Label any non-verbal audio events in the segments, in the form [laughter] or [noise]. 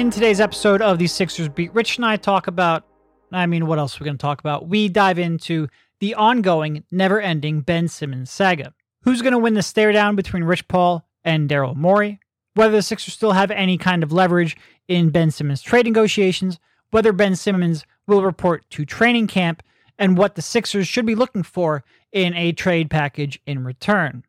In today's episode of the Sixers Beat, Rich and I talk about, I mean, what else are we going to talk about? We dive into the ongoing, never ending Ben Simmons saga. Who's going to win the stare down between Rich Paul and Daryl Morey? Whether the Sixers still have any kind of leverage in Ben Simmons' trade negotiations, whether Ben Simmons will report to training camp, and what the Sixers should be looking for in a trade package in return.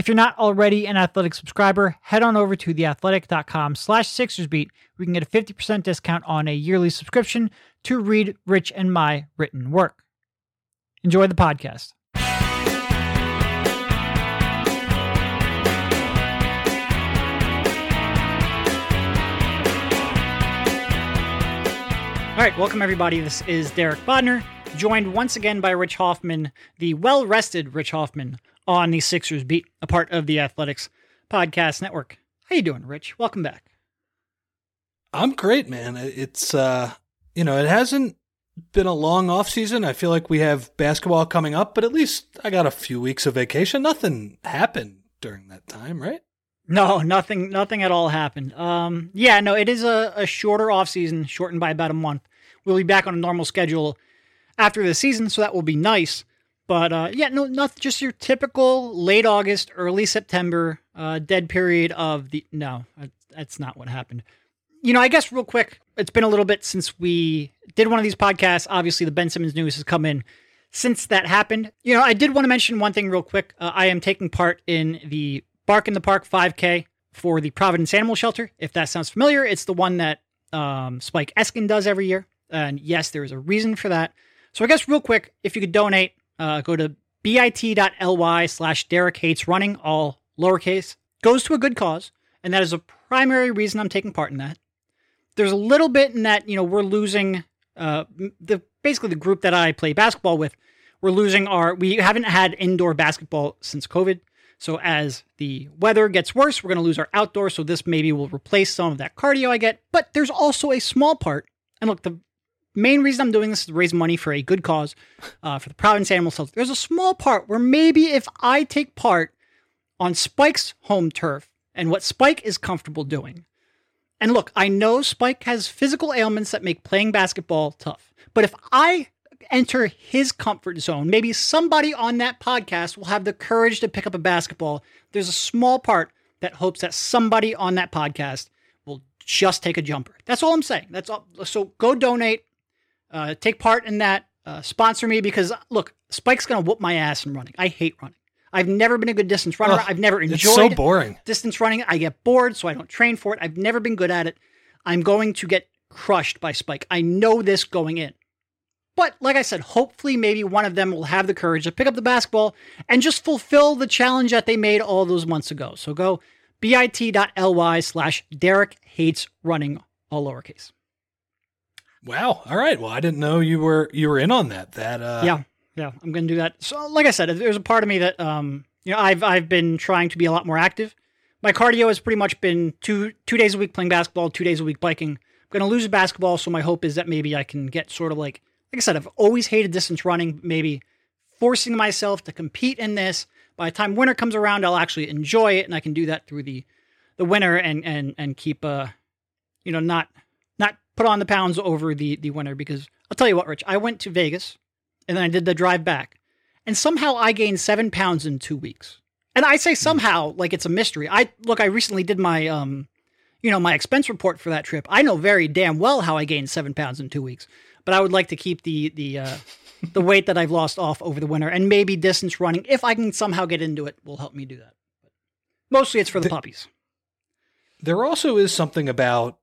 If you're not already an Athletic subscriber, head on over to theathletic.com slash SixersBeat you can get a 50% discount on a yearly subscription to read Rich and my written work. Enjoy the podcast. All right, welcome everybody. This is Derek Bodner, joined once again by Rich Hoffman, the well rested Rich Hoffman on the Sixers beat, a part of the Athletics Podcast Network. How you doing, Rich? Welcome back. I'm great, man. It's uh, you know, it hasn't been a long off season. I feel like we have basketball coming up, but at least I got a few weeks of vacation. Nothing happened during that time, right? No, nothing, nothing at all happened. Um, yeah, no, it is a, a shorter off season, shortened by about a month. We'll be back on a normal schedule after the season, so that will be nice. But uh, yeah, no, not just your typical late August, early September uh, dead period of the. No, that's not what happened. You know, I guess real quick, it's been a little bit since we did one of these podcasts. Obviously, the Ben Simmons news has come in since that happened. You know, I did want to mention one thing real quick. Uh, I am taking part in the Bark in the Park 5K for the Providence Animal Shelter. If that sounds familiar, it's the one that um, Spike Eskin does every year. And yes, there is a reason for that. So I guess real quick, if you could donate, uh, go to bit.ly slash Derek Hates Running, all lowercase, goes to a good cause. And that is a primary reason I'm taking part in that. There's a little bit in that, you know, we're losing uh, the basically the group that I play basketball with. We're losing our, we haven't had indoor basketball since COVID. So as the weather gets worse, we're going to lose our outdoor. So this maybe will replace some of that cardio I get. But there's also a small part. And look, the main reason I'm doing this is to raise money for a good cause uh, for the Providence Animal Shelter. There's a small part where maybe if I take part on Spike's home turf and what Spike is comfortable doing. And look, I know Spike has physical ailments that make playing basketball tough. But if I enter his comfort zone, maybe somebody on that podcast will have the courage to pick up a basketball. There's a small part that hopes that somebody on that podcast will just take a jumper. That's all I'm saying. That's all. So go donate uh, take part in that. Uh, sponsor me because look, Spike's gonna whoop my ass in running. I hate running. I've never been a good distance runner. I've never enjoyed it's so boring. distance running. I get bored, so I don't train for it. I've never been good at it. I'm going to get crushed by Spike. I know this going in. But like I said, hopefully maybe one of them will have the courage to pick up the basketball and just fulfill the challenge that they made all those months ago. So go bit.ly slash Derek hates running, all lowercase. Wow. All right. Well, I didn't know you were you were in on that. That uh Yeah. Yeah, I'm going to do that. So like I said, there's a part of me that um you know, I've I've been trying to be a lot more active. My cardio has pretty much been two two days a week playing basketball, two days a week biking. I'm going to lose basketball, so my hope is that maybe I can get sort of like like I said, I've always hated distance running, maybe forcing myself to compete in this. By the time winter comes around, I'll actually enjoy it and I can do that through the the winter and and and keep uh you know not put on the pounds over the the winter because I'll tell you what, Rich, I went to Vegas and then I did the drive back, and somehow I gained seven pounds in two weeks. And I say somehow like it's a mystery. I look, I recently did my um, you know, my expense report for that trip. I know very damn well how I gained seven pounds in two weeks, but I would like to keep the the uh, [laughs] the weight that I've lost off over the winter, and maybe distance running, if I can somehow get into it, will help me do that. But mostly, it's for the, the puppies. There also is something about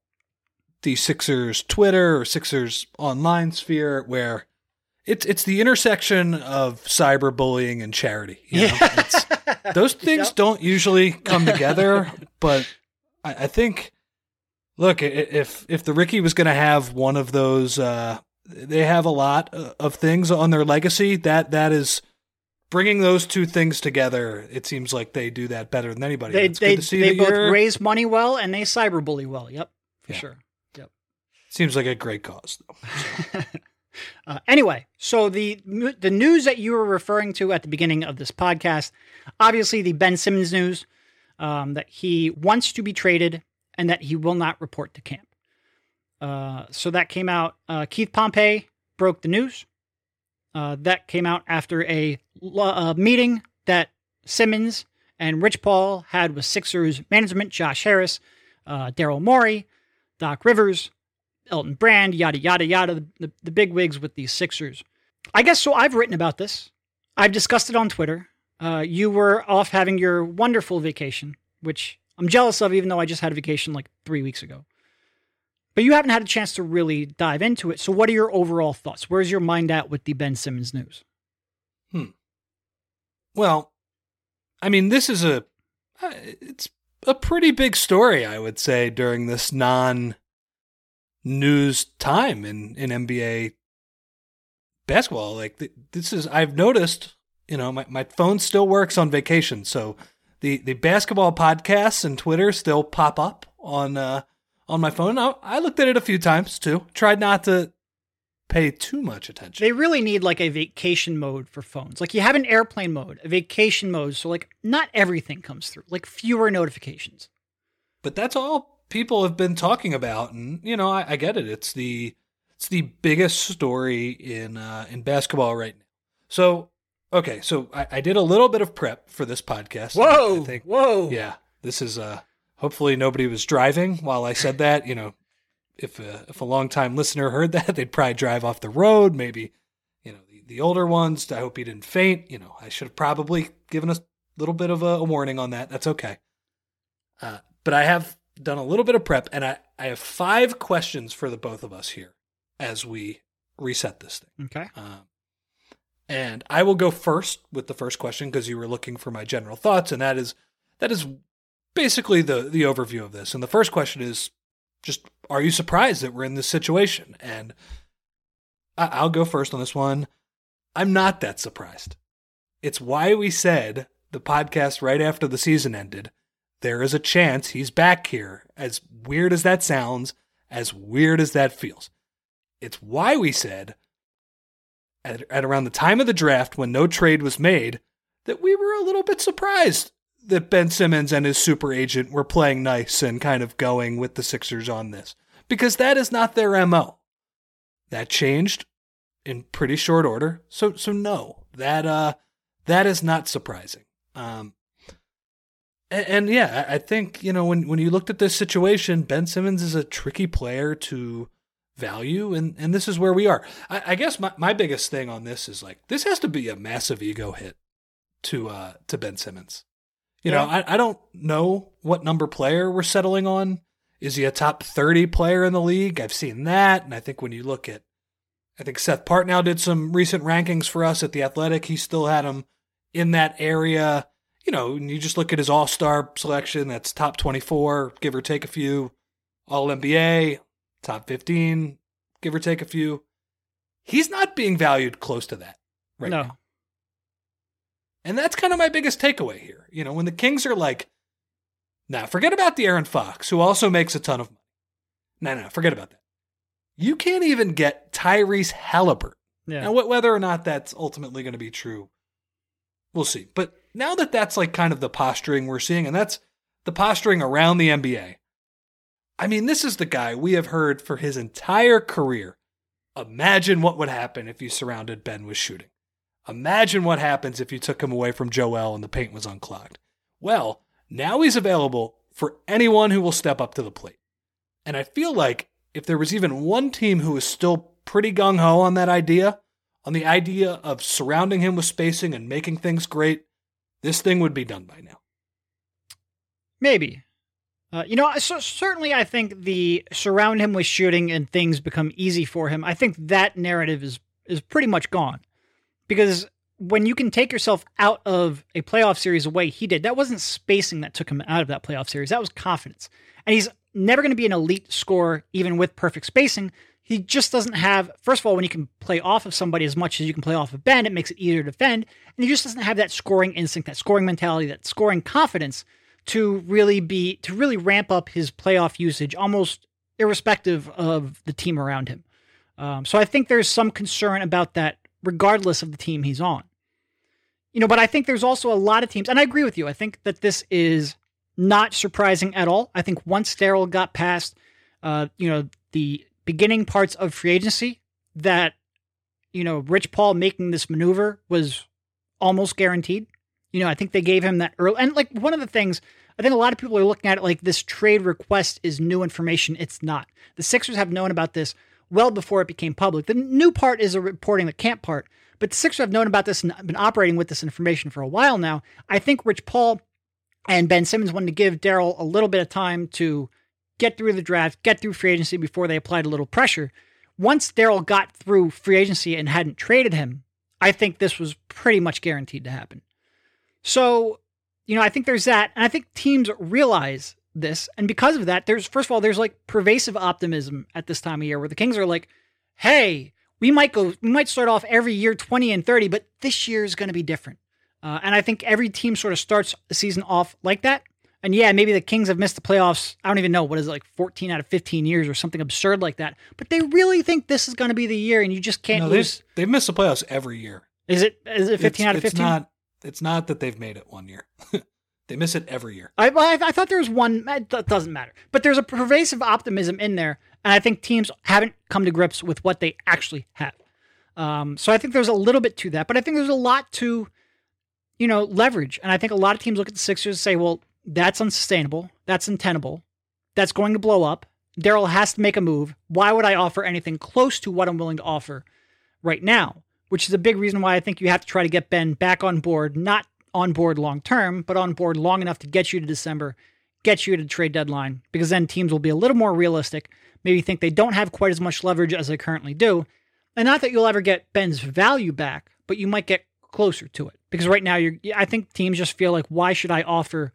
the Sixers Twitter or Sixers online sphere where it's it's the intersection of cyberbullying and charity. You know? yeah. those [laughs] things yep. don't usually come together, but I, I, think look if if the Ricky was going to have one of those, uh, they have a lot of things on their legacy. That that is bringing those two things together. It seems like they do that better than anybody. They they, they both raise money well and they cyberbully well. Yep, for yeah. sure. Seems like a great cause, though. [laughs] uh, anyway, so the the news that you were referring to at the beginning of this podcast, obviously the Ben Simmons news, um, that he wants to be traded and that he will not report to camp. Uh, so that came out. Uh, Keith Pompey broke the news. Uh, that came out after a, a meeting that Simmons and Rich Paul had with Sixers management, Josh Harris, uh, Daryl Morey, Doc Rivers, Elton Brand, yada, yada, yada, the, the, the big wigs with these Sixers. I guess so. I've written about this. I've discussed it on Twitter. Uh, you were off having your wonderful vacation, which I'm jealous of, even though I just had a vacation like three weeks ago. But you haven't had a chance to really dive into it. So, what are your overall thoughts? Where's your mind at with the Ben Simmons news? Hmm. Well, I mean, this is a uh, it's a pretty big story, I would say, during this non news time in in NBA basketball. Like this is I've noticed, you know, my my phone still works on vacation, so the the basketball podcasts and Twitter still pop up on uh on my phone. I, I looked at it a few times too. Tried not to pay too much attention. They really need like a vacation mode for phones. Like you have an airplane mode, a vacation mode, so like not everything comes through. Like fewer notifications. But that's all people have been talking about, and you know, I, I get it. It's the it's the biggest story in uh, in basketball right now. So okay, so I, I did a little bit of prep for this podcast. Whoa, I think, whoa, yeah. This is uh, hopefully nobody was driving while I said that. You know, if a, if a long time listener heard that, [laughs] they'd probably drive off the road. Maybe, you know, the, the older ones. I hope he didn't faint. You know, I should have probably given a little bit of a, a warning on that. That's okay. Uh, but I have done a little bit of prep, and I I have five questions for the both of us here as we reset this thing. Okay. Um, and I will go first with the first question because you were looking for my general thoughts, and that is that is basically the the overview of this. And the first question is just are you surprised that we're in this situation? And I- will go first on this one. I'm not that surprised. It's why we said the podcast right after the season ended. There is a chance he's back here. As weird as that sounds, as weird as that feels. It's why we said at, at around the time of the draft when no trade was made that we were a little bit surprised that Ben Simmons and his super agent were playing nice and kind of going with the Sixers on this because that is not their MO. That changed in pretty short order. So so no, that uh that is not surprising. Um and, and yeah, I think, you know, when when you looked at this situation, Ben Simmons is a tricky player to value and and this is where we are. I, I guess my, my biggest thing on this is like this has to be a massive ego hit to uh to Ben Simmons. You yeah. know, I, I don't know what number player we're settling on. Is he a top 30 player in the league? I've seen that. And I think when you look at, I think Seth Partnow did some recent rankings for us at The Athletic. He still had him in that area. You know, you just look at his all star selection, that's top 24, give or take a few. All NBA, top 15, give or take a few. He's not being valued close to that right no. now. And that's kind of my biggest takeaway here. You know, when the Kings are like, now forget about De'Aaron Fox, who also makes a ton of money. No, no, forget about that. You can't even get Tyrese Halliburton. Yeah. Now, whether or not that's ultimately going to be true, we'll see. But now that that's like kind of the posturing we're seeing, and that's the posturing around the NBA. I mean, this is the guy we have heard for his entire career. Imagine what would happen if you surrounded Ben with shooting. Imagine what happens if you took him away from Joel and the paint was unclogged. Well, now he's available for anyone who will step up to the plate. And I feel like if there was even one team who was still pretty gung ho on that idea, on the idea of surrounding him with spacing and making things great, this thing would be done by now. Maybe. Uh, you know, so certainly I think the surround him with shooting and things become easy for him. I think that narrative is is pretty much gone because when you can take yourself out of a playoff series away, he did. That wasn't spacing that took him out of that playoff series. That was confidence. And he's never going to be an elite scorer, even with perfect spacing. He just doesn't have, first of all, when you can play off of somebody as much as you can play off of Ben, it makes it easier to defend. And he just doesn't have that scoring instinct, that scoring mentality, that scoring confidence to really be, to really ramp up his playoff usage almost irrespective of the team around him. Um, so I think there's some concern about that regardless of the team he's on. You know, but I think there's also a lot of teams, and I agree with you. I think that this is not surprising at all. I think once Daryl got past, uh, you know, the beginning parts of free agency that, you know, Rich Paul making this maneuver was almost guaranteed. You know, I think they gave him that early. And like one of the things, I think a lot of people are looking at it like this trade request is new information. It's not. The Sixers have known about this well before it became public. The new part is a reporting the camp part, but the Sixers have known about this and been operating with this information for a while now. I think Rich Paul and Ben Simmons wanted to give Daryl a little bit of time to get through the draft, get through free agency before they applied a little pressure. Once Daryl got through free agency and hadn't traded him, I think this was pretty much guaranteed to happen. So, you know, I think there's that. And I think teams realize this. And because of that, there's, first of all, there's like pervasive optimism at this time of year where the Kings are like, hey, we might go, we might start off every year 20 and 30, but this year is going to be different. Uh, and I think every team sort of starts the season off like that. And yeah, maybe the Kings have missed the playoffs. I don't even know what is it, like 14 out of 15 years or something absurd like that. But they really think this is going to be the year, and you just can't No, lose. they've, they've missed the playoffs every year. Is it is it 15 It's- out of 15? It's not. It's not that they've made it one year. [laughs] they miss it every year. I, I I thought there was one. It doesn't matter, but there's a pervasive optimism in there, and I think teams haven't come to grips with what they actually have. Um, so I think there's a little bit to that, but I think there's a lot to, you know, leverage, and I think a lot of teams look at the Sixers and say, "Well, that's unsustainable. That's untenable. That's going to blow up. Daryl has to make a move. Why would I offer anything close to what I'm willing to offer right now?" Which is a big reason why I think you have to try to get Ben back on board, not on board long term, but on board long enough to get you to December, get you to trade deadline, because then teams will be a little more realistic, maybe think they don't have quite as much leverage as they currently do. And not that you'll ever get Ben's value back, but you might get closer to it. Because right now you're I think teams just feel like why should I offer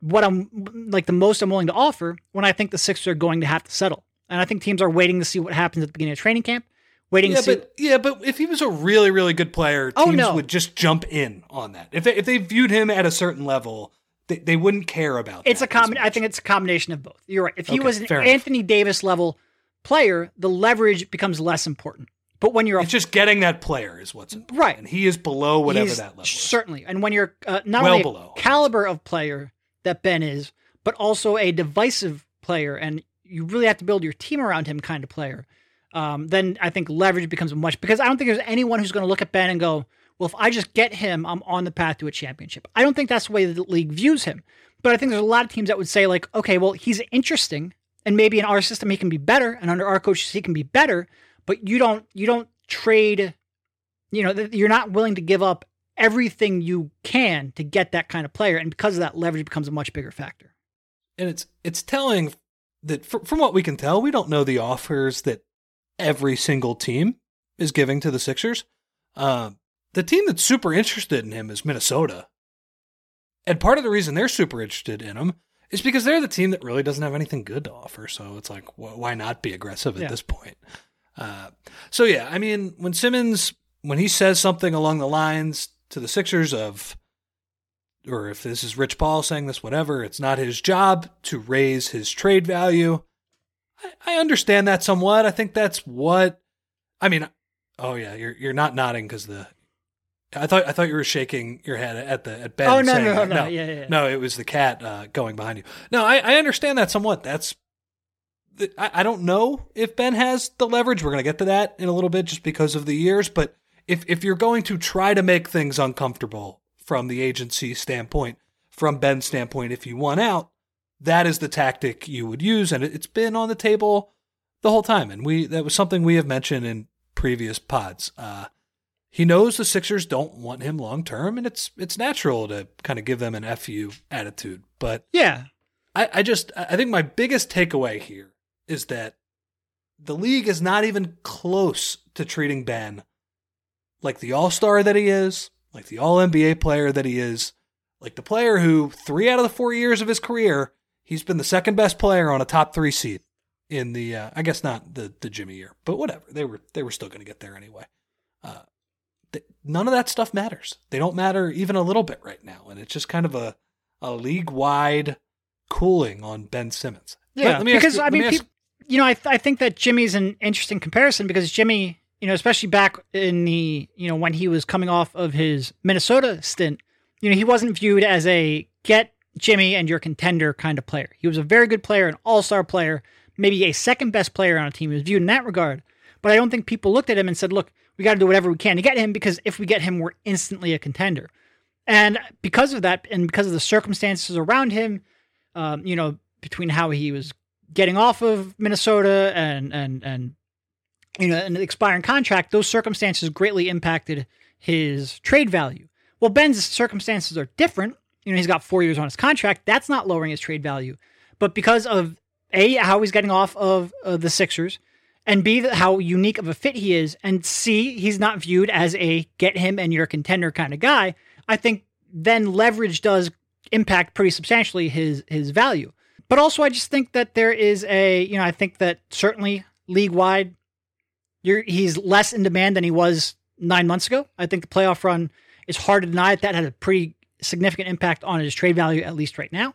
what I'm like the most I'm willing to offer when I think the Sixers are going to have to settle. And I think teams are waiting to see what happens at the beginning of training camp, waiting Yeah, to see but yeah, but if he was a really, really good player, Oh, teams no. would just jump in on that. If they if they viewed him at a certain level, they, they wouldn't care about. It's a combination. I think it's a combination of both. You're right. If he Okay, was an fair enough. Anthony Davis level player, the leverage becomes less important. But when you're a it's just getting that player is what's important. Right. and he is below whatever he's that level. Is. certainly, and when you're uh, not Well only below. caliber of player that Ben is, but also a divisive player, and you really have to build your team around him, kind of player. Um, then I think leverage becomes much because I don't think there's anyone who's going to look at Ben and go, "Well, if I just get him, I'm on the path to a championship." I don't think that's the way the league views him. But I think there's a lot of teams that would say, like, okay, well, he's interesting, and maybe in our system he can be better, and under our coaches he can be better. But you don't, you don't trade. You know, you're not willing to give up everything you can to get that kind of player, and because of that, leverage becomes a much bigger factor. and it's it's telling that fr- from what we can tell, we don't know the offers that every single team is giving to the Sixers. Um, the team that's super interested in him is Minnesota, and part of the reason they're super interested in him is because they're the team that really doesn't have anything good to offer. So it's like, wh- why not be aggressive at Yeah. this point? Uh, so yeah, I mean, when Simmons when he says something along the lines to the Sixers of or if this is Rich Paul saying this, whatever, it's not his job to raise his trade value. I, I understand that somewhat. I think that's what. I mean, oh yeah, you're you're not nodding because the. I thought I thought you were shaking your head at the at Ben. Oh, no, saying no, that. no, yeah, yeah, yeah. no, it was the cat uh, going behind you. No, I, I understand that somewhat. That's. I, I don't know if Ben has the leverage. We're gonna get to that in a little bit, just because of the years. But if if you're going to try to make things uncomfortable from the agency standpoint, from Ben's standpoint, if you want out, that is the tactic you would use, and it, it's been on the table the whole time. And we that was something we have mentioned in previous pods. Uh, he knows the Sixers don't want him long term, and it's it's natural to kind of give them an fu attitude. But Yeah, I, I just I think my biggest takeaway here is that the league is not even close to treating Ben like the all star that he is, like the all NBA player that he is, like the player who three out of the four years of his career he's been the second best player on a top three seed in the uh, I guess not the the Jimmy year, but whatever they were they were still going to get there anyway. Uh, th- none of that stuff matters. They don't matter even a little bit right now, and it's just kind of a a league wide cooling on Ben Simmons. Yeah. let me because you- I let me mean, ask- peop- you know, I th- I think that Jimmy's an interesting comparison because Jimmy, you know, especially back in the you know when he was coming off of his Minnesota stint, you know, he wasn't viewed as a get Jimmy and your contender kind of player. He was a very good player, an all star player, maybe a second best player on a team. He was viewed in that regard. But I don't think people looked at him and said, look, we got to do whatever we can to get him because if we get him, we're instantly a contender. And because of that, and because of the circumstances around him, um, you know, between how he was getting off of Minnesota and and and you know an expiring contract, those circumstances greatly impacted his trade value. Well, Ben's circumstances are different. You know, he's got four years on his contract. That's not lowering his trade value, but because of a how he's getting off of uh, the Sixers, and b how unique of a fit he is, and c he's not viewed as a get him and you're a contender kind of guy. I think then leverage does impact pretty substantially his his value. But also, I just think that there is a, you know, I think that certainly league wide, he's less in demand than he was nine months ago. I think the playoff run is hard to deny that that had a pretty significant impact on his trade value, at least right now.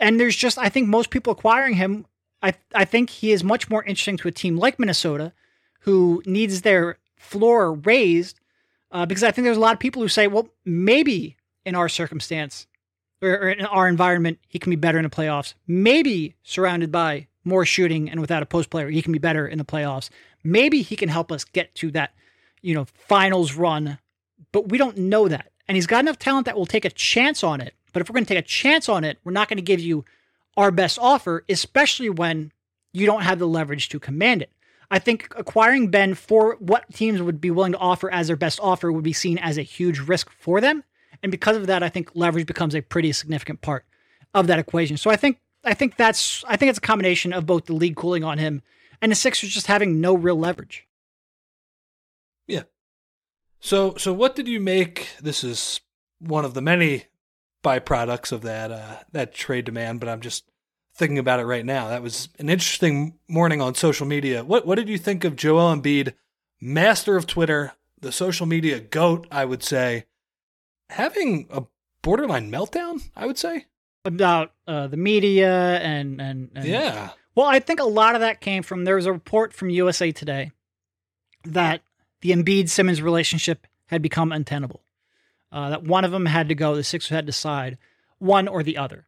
And there's just, I think most people acquiring him, I, I think he is much more interesting to a team like Minnesota, who needs their floor raised, uh, because I think there's a lot of people who say, well, maybe in our circumstance, or, in our environment, he can be better in the playoffs. Maybe surrounded by more shooting and without a post player, he can be better in the playoffs. Maybe he can help us get to that, you know, finals run, but we don't know that. And he's got enough talent that we'll take a chance on it. But if we're going to take a chance on it, we're not going to give you our best offer, especially when you don't have the leverage to command it. I think acquiring Ben for what teams would be willing to offer as their best offer would be seen as a huge risk for them. And because of that, I think leverage becomes a pretty significant part of that equation. So I think I think that's I think it's a combination of both the league cooling on him and the Sixers just having no real leverage. Yeah. So so what did you make? This is one of the many byproducts of that uh, that trade demand, but I'm just thinking about it right now. That was an interesting morning on social media. What what did you think of Joel Embiid, master of Twitter, the social media goat, I would say, having a borderline meltdown, I would say. About uh, the media and, and, and. Yeah. Well, I think a lot of that came from there was a report from USA Today that the Embiid Simmons relationship had become untenable. Uh, that one of them had to go. The Sixers had to decide one or the other.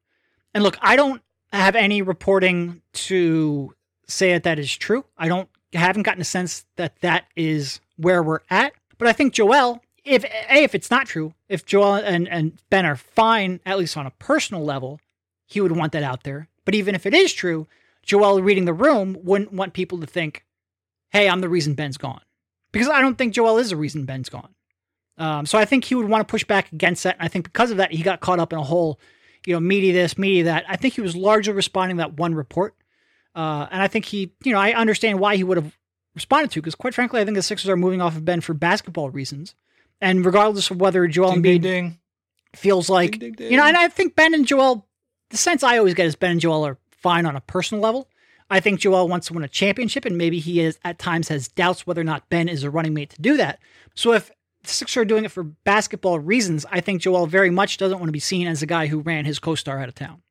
And look, I don't have any reporting to say that that is true. I don't haven't gotten a sense that that is where we're at. But I think Joel if a if it's not true, if Joel and and Ben are fine at least on a personal level, he would want that out there. But even if it is true, Joel reading the room wouldn't want people to think, "Hey, I'm the reason Ben's gone," because I don't think Joel is the reason Ben's gone. Um, so I think he would want to push back against that, and I think because of that, he got caught up in a whole, you know, media this, media that. I think he was largely responding to that one report, uh, and I think he, you know, I understand why he would have responded to because, quite frankly, I think the Sixers are moving off of Ben for basketball reasons. And regardless of whether Joel ding, Embiid ding, ding. feels like, ding, you know, and I think Ben and Joel, the sense I always get is Ben and Joel are fine on a personal level. I think Joel wants to win a championship, and maybe he is at times has doubts whether or not Ben is a running mate to do that. So if the Sixers are doing it for basketball reasons, I think Joel very much doesn't want to be seen as a guy who ran his co-star out of town.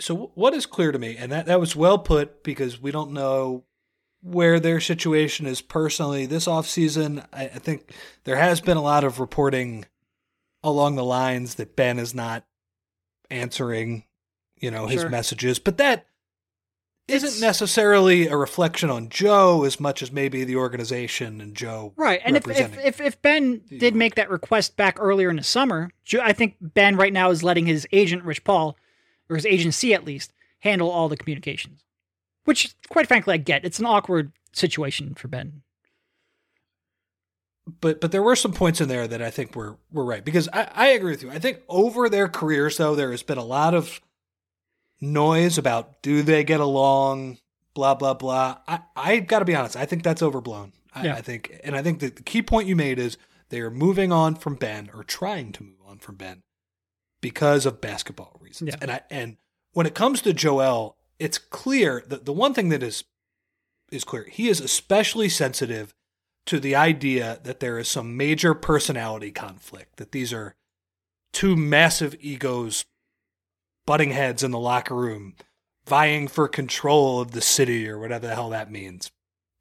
So what is clear to me, and that, that was well put because we don't know where their situation is personally this offseason. I, I think there has been a lot of reporting along the lines that Ben is not answering, you know, his sure. messages, but that isn't it's, necessarily a reflection on Joel as much as maybe the organization and Joel. Right. And if, if, if, if, Ben did make that request back earlier in the summer, I think Ben right now is letting his agent, Rich Paul, or his agency at least, handle all the communications which quite frankly I get. It's an awkward situation for Ben. But but there were some points in there that I think were were right because I, I agree with you. I think over their careers though there has been a lot of noise about do they get along, blah blah blah. I I got to be honest. I think that's overblown. I, yeah. I think and I think that the key point you made is they are moving on from Ben or trying to move on from Ben because of basketball reasons. Yeah. And I and when it comes to Joel, it's clear that the one thing that is is clear he is especially sensitive to the idea that there is some major personality conflict that these are two massive egos butting heads in the locker room vying for control of the city or whatever the hell that means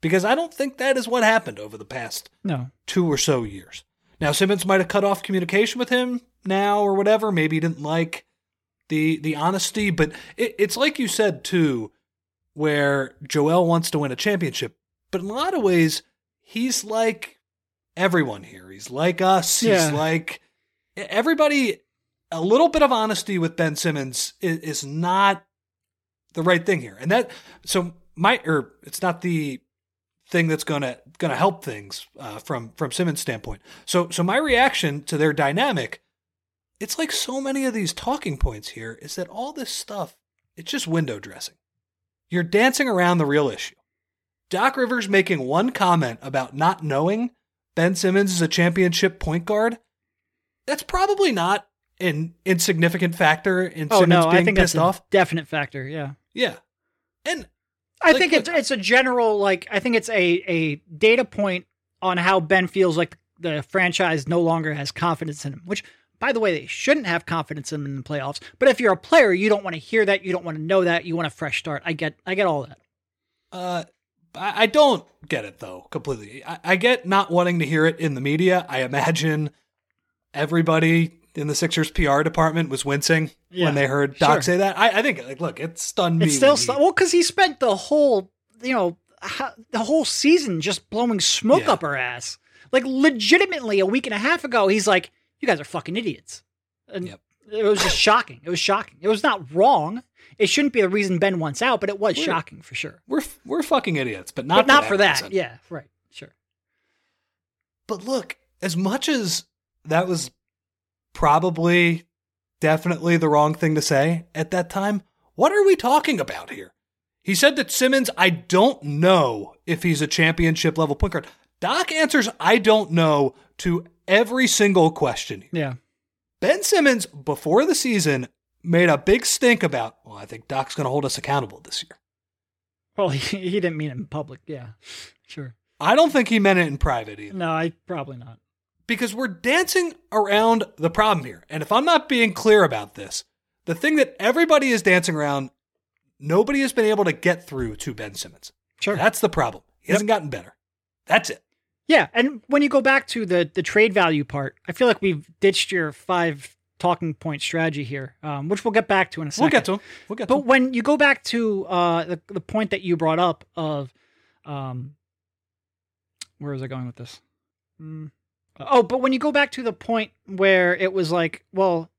because i don't think that is what happened over the past no two or so years now simmons might have cut off communication with him now or whatever maybe he didn't like the the honesty, but it, it's like you said too. where Joel wants to win a championship, but in a lot of ways, he's like everyone here. He's like us. Yeah. He's like everybody. A little bit of honesty with Ben Simmons is, is not the right thing here, and that so my or it's not the thing that's gonna gonna help things uh, from from Simmons' standpoint. So so my reaction to their dynamic, it's like so many of these talking points here is that all this stuff it's just window dressing. You're dancing around the real issue. Doc Rivers making one comment about not knowing Ben Simmons is a championship point guard. That's probably not an insignificant factor in Oh Simmons no, being I think pissed that's off. definite factor. Yeah. Yeah. And I Like, think it's look- it's a general like I think it's a a data point on how Ben feels like the franchise no longer has confidence in him. Which, by the way, they shouldn't have confidence in him in the playoffs. But if you're a player, you don't want to hear that. You don't want to know that. You want a fresh start. I get I get all that. Uh, I, I don't get it though completely. I, I get not wanting to hear it in the media. I imagine everybody in the Sixers PR department was wincing Yeah, when they heard Doc sure. say that. I, I think like look, it stunned me. It's still he- well because he spent the whole you know the whole season just blowing smoke Yeah. up our ass. Like legitimately, a week and a half ago, he's like, "You guys are fucking idiots." And Yep. it was just shocking. It was shocking. It was not wrong. It shouldn't be the reason Ben wants out, but it was We're- shocking for sure. we're fucking fucking idiots, but not but not for that. reason. Yeah, right. Sure. But look, as much as that was probably definitely the wrong thing to say at that time, what are we talking about here? He said that Simmons, I don't know if he's a championship level point guard. Doc answers, I don't know to every single question. here. Yeah. Ben Simmons, before the season, made a big stink about, well, I think Doc's going to hold us accountable this year. Well, [laughs] he, he didn't mean it in public. Yeah. Sure. I don't think he meant it in private either. No, I probably not. Because we're dancing around the problem here. And if I'm not being clear about this, the thing that everybody is dancing around, nobody has been able to get through to Ben Simmons. Sure. That's the problem. He hasn't gotten better. That's it. Yeah, and when you go back to the the trade value part, I feel like we've ditched your five talking point strategy here, um, which we'll get back to in a second. We'll get to him. We'll get to But him. when you go back to uh, the the point that you brought up of, um, where was I going with this? Mm. Oh, but when you go back to the point where it was like, well,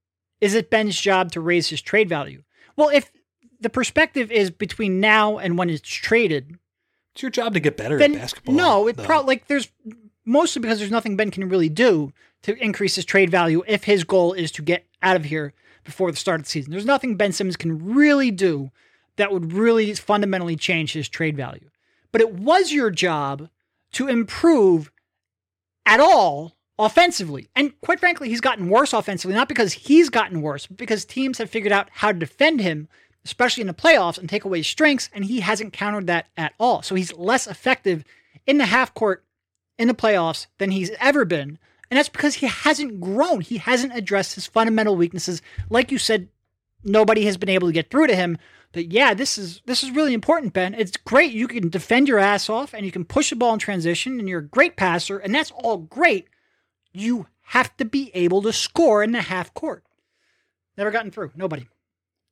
is it Ben's job to raise his trade value? Well, if the perspective is between now and when it's traded, It's your job to get better then at basketball. no, it probably like there's mostly because there's nothing Ben can really do to increase his trade value if his goal is to get out of here before the start of the season. There's nothing Ben Simmons can really do that would really fundamentally change his trade value. But it was your job to improve at all offensively. And quite frankly, he's gotten worse offensively, not because he's gotten worse, but because teams have figured out how to defend him, especially in the playoffs, and take away his strengths, and he hasn't countered that at all. So he's less effective in the half court in the playoffs than he's ever been. And that's because he hasn't grown. He hasn't addressed his fundamental weaknesses. Like you said, nobody has been able to get through to him. But yeah, this is this is really important, Ben. It's great. You can defend your ass off and you can push the ball in transition and you're a great passer, and that's all great. You have to be able to score in the half court. Never gotten through. Nobody.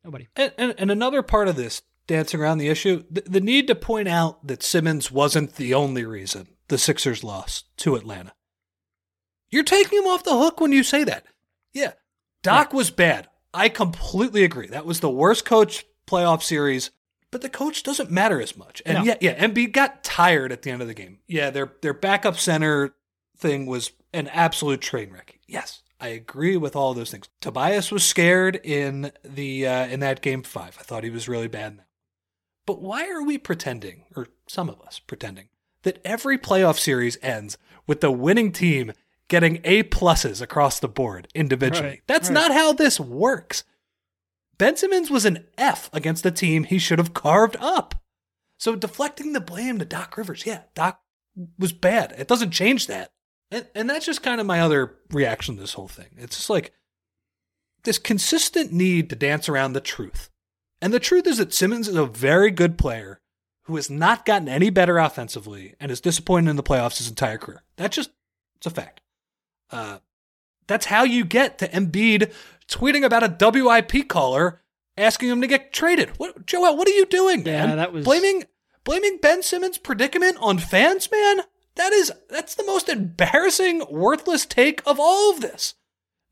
Nobody. And, and, and another part of this dancing around the issue, the, the need to point out that Simmons wasn't the only reason the Sixers lost to Atlanta. You're taking him off the hook when you say that. Yeah, Doc was bad. I completely agree. That was the worst coach playoff series, but the coach doesn't matter as much. And No. yeah, yeah, Embiid got tired at the end of the game. Yeah, their their backup center thing was an absolute train wreck. Yes, I agree with all those things. Tobias was scared in the uh, in that game five. I thought he was really bad. But why are we pretending, or some of us pretending, that every playoff series ends with the winning team getting A pluses across the board individually? Right, That's right. not how this works. Ben Simmons was an F against a team he should have carved up. So deflecting the blame to Doc Rivers, yeah, Doc was bad. It doesn't change that. And, and that's just kind of my other reaction to this whole thing. It's just like this consistent need to dance around the truth. And the truth is that Simmons is a very good player who has not gotten any better offensively and is disappointed in the playoffs his entire career. That's just, it's a fact. Uh, that's how you get to Embiid tweeting about a WIP caller asking him to get traded. What, Joel? What are you doing, man? Yeah, that was- blaming blaming Ben Simmons' predicament on fans, man. That is that's the most embarrassing, worthless take of all of this.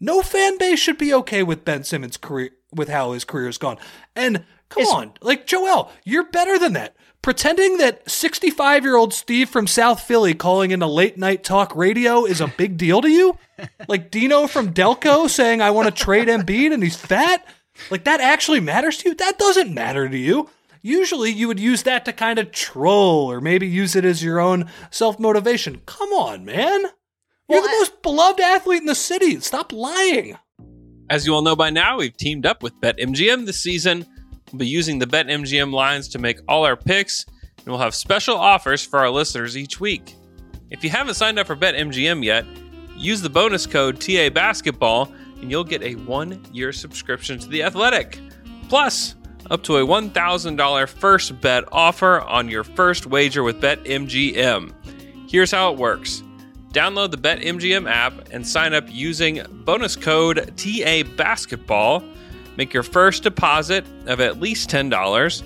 No fan base should be okay with Ben Simmons' career with how his career has gone. And come Is- on, like Joel, you're better than that. Pretending that 65 year old Steve from South Philly calling into late night talk radio is a big deal to you? Like Dino from Delco saying, I want to trade Embiid and he's fat? Like that actually matters to you? That doesn't matter to you. Usually you would use that to kind of troll or maybe use it as your own self motivation. Come on, man. You're Well, the I- most beloved athlete in the city. Stop lying. As you all know by now, we've teamed up with BetMGM this season. We'll be using the BetMGM lines to make all our picks, and we'll have special offers for our listeners each week. If you haven't signed up for BetMGM yet, use the bonus code TA Basketball, and you'll get a one-year subscription to the Athletic, plus up to a $1,000 first bet offer on your first wager with BetMGM. Here's how it works. Download the BetMGM app and sign up using bonus code TA Basketball. Make your first deposit of at least $10.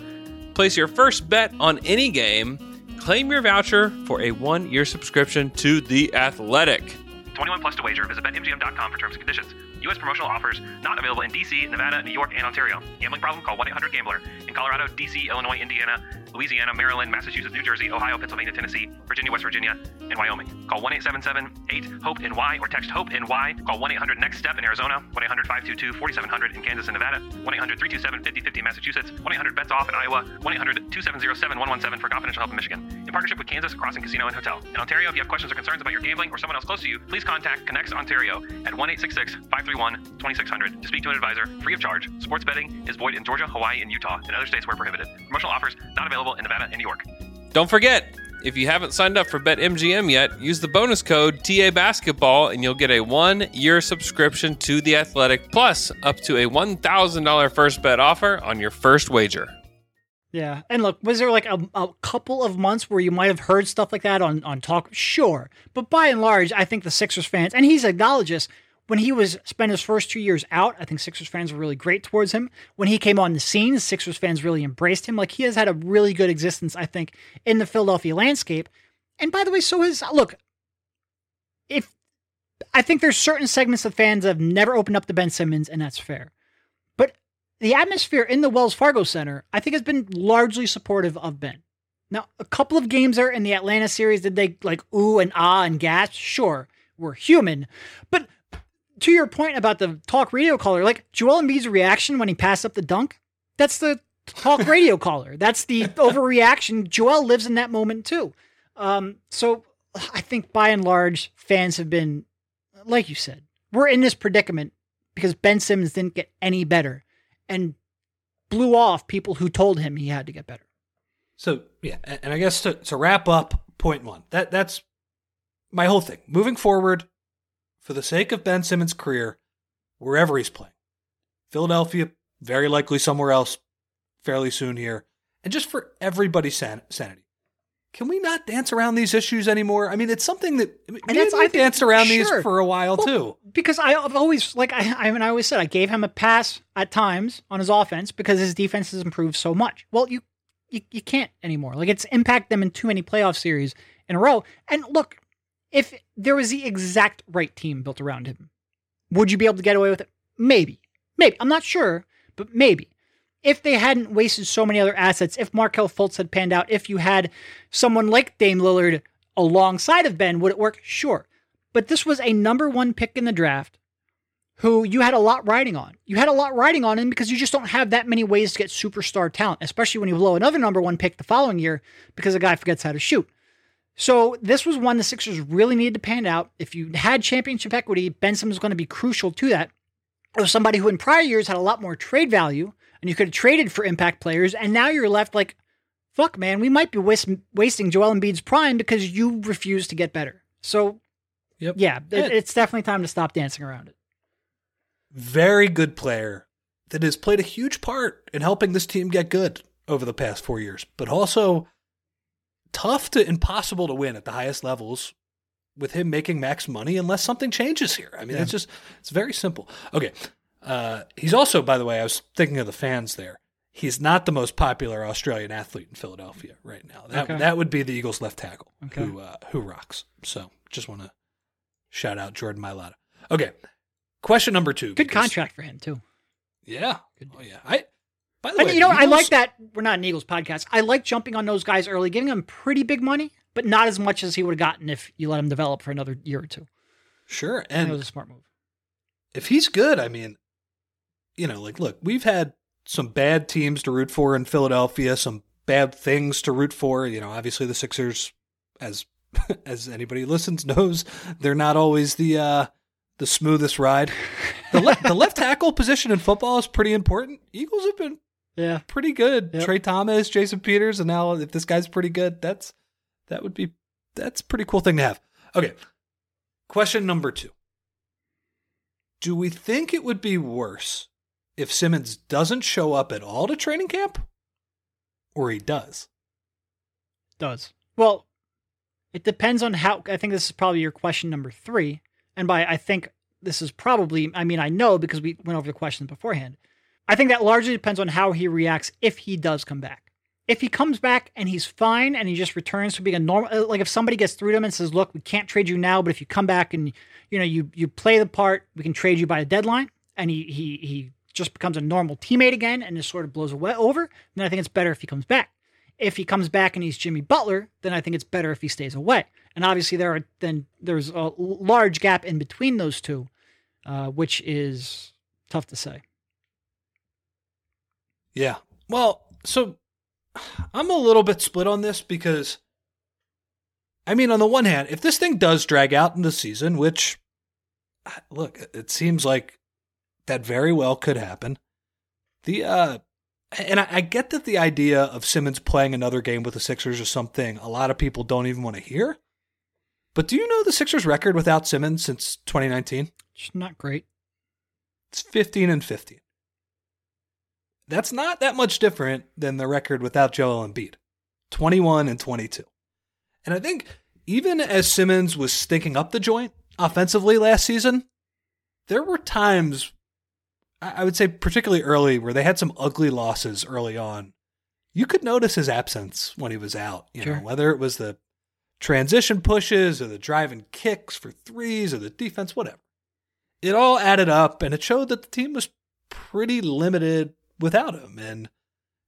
Place your first bet on any game. Claim your voucher for a one year subscription to The Athletic. 21 plus to wager. Visit BetMGM.com for terms and conditions. U.S. promotional offers not available in D.C., Nevada, New York, and Ontario. Gambling problem? Call 1-800-GAMBLER. In Colorado, D.C., Illinois, Indiana, Louisiana, Maryland, Massachusetts, New Jersey, Ohio, Pennsylvania, Tennessee, Virginia, West Virginia, and Wyoming. Call 1-877-8-HOPE-NY or text HOPE-NY. Call 1-800-NEXT-STEP in Arizona, 1-800-522-4700 in Kansas and Nevada, 1-800-327-5050 in Massachusetts, 1-800-BETS-OFF in Iowa, 1-800-270-7117 for confidential help in Michigan. In partnership with Kansas Crossing Casino and Hotel. In Ontario, if you have questions or concerns about your gambling or someone else close to you, please contact ConnexOntario at 1-866-531-2600 to speak to an advisor free of charge. Sports betting is void in Georgia, Hawaii, and Utah, and other states where prohibited. Promotional offers not available in Nevada and New York. Don't forget, if you haven't signed up for BetMGM yet, use the bonus code TA Basketball and you'll get a one year subscription to The Athletic plus up to a $1,000 first bet offer on your first wager. Yeah, and look, was there like a, a couple of months where you might have heard stuff like that on on talk? Sure, but by and large, I think the Sixers fans, and he's acknowledged this when he was spent his first two years out. I think Sixers fans were really great towards him. When he came on the scene, Sixers fans really embraced him. Like he has had a really good existence, I think, in the Philadelphia landscape. And by the way, so has look. If I think there's certain segments of fans that have never opened up to Ben Simmons, and that's fair. But the atmosphere in the Wells Fargo Center, I think, has been largely supportive of Ben. Now, a couple of games there in the Atlanta series, did they like ooh and ah and gasp? Sure, we're human. But to your point about the talk radio caller, like Joel Embiid's reaction when he passed up the dunk, that's the talk [laughs] radio caller. That's the overreaction. Joel lives in that moment too. Um, so I think by and large, fans have been, like you said, we're in this predicament because Ben Simmons didn't get any better and blew off people who told him he had to get better. So yeah, and I guess to, to wrap up point one, that that's my whole thing. Moving forward, for the sake of Ben Simmons' career, wherever he's playing, Philadelphia, very likely somewhere else, fairly soon here, and just for everybody's san- sanity, can we not dance around these issues anymore? I mean, it's something that and that's- I I danced around these for a while Well, too. Because I, I've always like I, I mean I always said I gave him a pass at times on his offense because his defense has improved so much. Well, you you, you can't anymore. Like it's impacted them in too many playoff series in a row. And look, if there was the exact right team built around him, would you be able to get away with it? Maybe. Maybe. I'm not sure, but maybe. If they hadn't wasted so many other assets, if Markelle Fultz had panned out, if you had someone like Dame Lillard alongside of Ben, would it work? Sure. But this was a number one pick in the draft who you had a lot riding on. You had a lot riding on him because you just don't have that many ways to get superstar talent, especially when you blow another number one pick the following year because a guy forgets how to shoot. So this was one the Sixers really needed to pan out. If you had championship equity, Ben Simmons was going to be crucial to that. Was somebody who in prior years had a lot more trade value, and you could have traded for impact players, and now you're left like, fuck, man, we might be waste, wasting Joel Embiid's prime because you refuse to get better. So, Yep. yeah, it- Yeah. it's definitely time to stop dancing around it. very good player that has played a huge part in helping this team get good over the past four years, but also tough to impossible to win at the highest levels with him making max money unless something changes here. I mean, Yeah. it's just it's very simple. Okay. Uh, he's also, by the way, I was thinking of the fans there. He's not the most popular Australian athlete in Philadelphia right now. That Okay. that would be the Eagles left tackle Okay. who uh, who rocks. So just want to shout out Jordan Mailata. Okay, question number two. Good because- contract for him too. Yeah. Oh yeah. I. By the And way, you know, I like that. We're not an Eagles podcast. I like jumping on those guys early, giving them pretty big money, but not as much as he would have gotten if you let him develop for another year or two. Sure, and it was a smart move. if he's good, I mean, you know, like look, we've had some bad teams to root for in Philadelphia, some bad things to root for. You know, obviously the Sixers, as [laughs] as anybody listens knows, they're not always the uh the smoothest ride. The, le- the left tackle position in football is pretty important. Eagles have been Yeah. pretty good. Yep. Tra Thomas, Jason Peters, and now if this guy's pretty good, that's that would be that's a pretty cool thing to have. Okay. Question number two. Do we think it would be worse if Simmons doesn't show up at all to training camp? Or he does? Does. Well, it depends on how. I think this is probably your question number three. And by I think this is probably, I mean, I know because we went over the questions beforehand. I think that largely depends on how he reacts if he does come back. If he comes back and he's fine and he just returns to being a normal, uh, like if somebody gets through to him and says, "Look, we can't trade you now, but if you come back and you know you you play the part, we can trade you by a deadline," and he he he just becomes a normal teammate again and just sort of blows away over, then I think it's better if he comes back. If he comes back and he's Jimmy Butler, then I think it's better if he stays away. And obviously there are then there's a large gap in between those two, uh, which is tough to say. Yeah. Well, so I'm a little bit split on this because I mean, on the one hand, if this thing does drag out in the season, which look, it seems like that very well could happen. The uh and I, I get that the idea of Simmons playing another game with the Sixers is something a lot of people don't even want to hear. But do you know the Sixers record without Simmons since 2019? It's not great. It's 15 and 15. That's not that much different than the record without Joel Embiid 21 and 22. And I think even as Simmons was stinking up the joint offensively last season, there were times, I I would say particularly early, where they had some ugly losses early on. You could notice his absence when he was out, you Sure. know, whether it was the transition pushes or the driving kicks for threes or the defense, whatever it all added up and it showed that the team was pretty limited without him. And,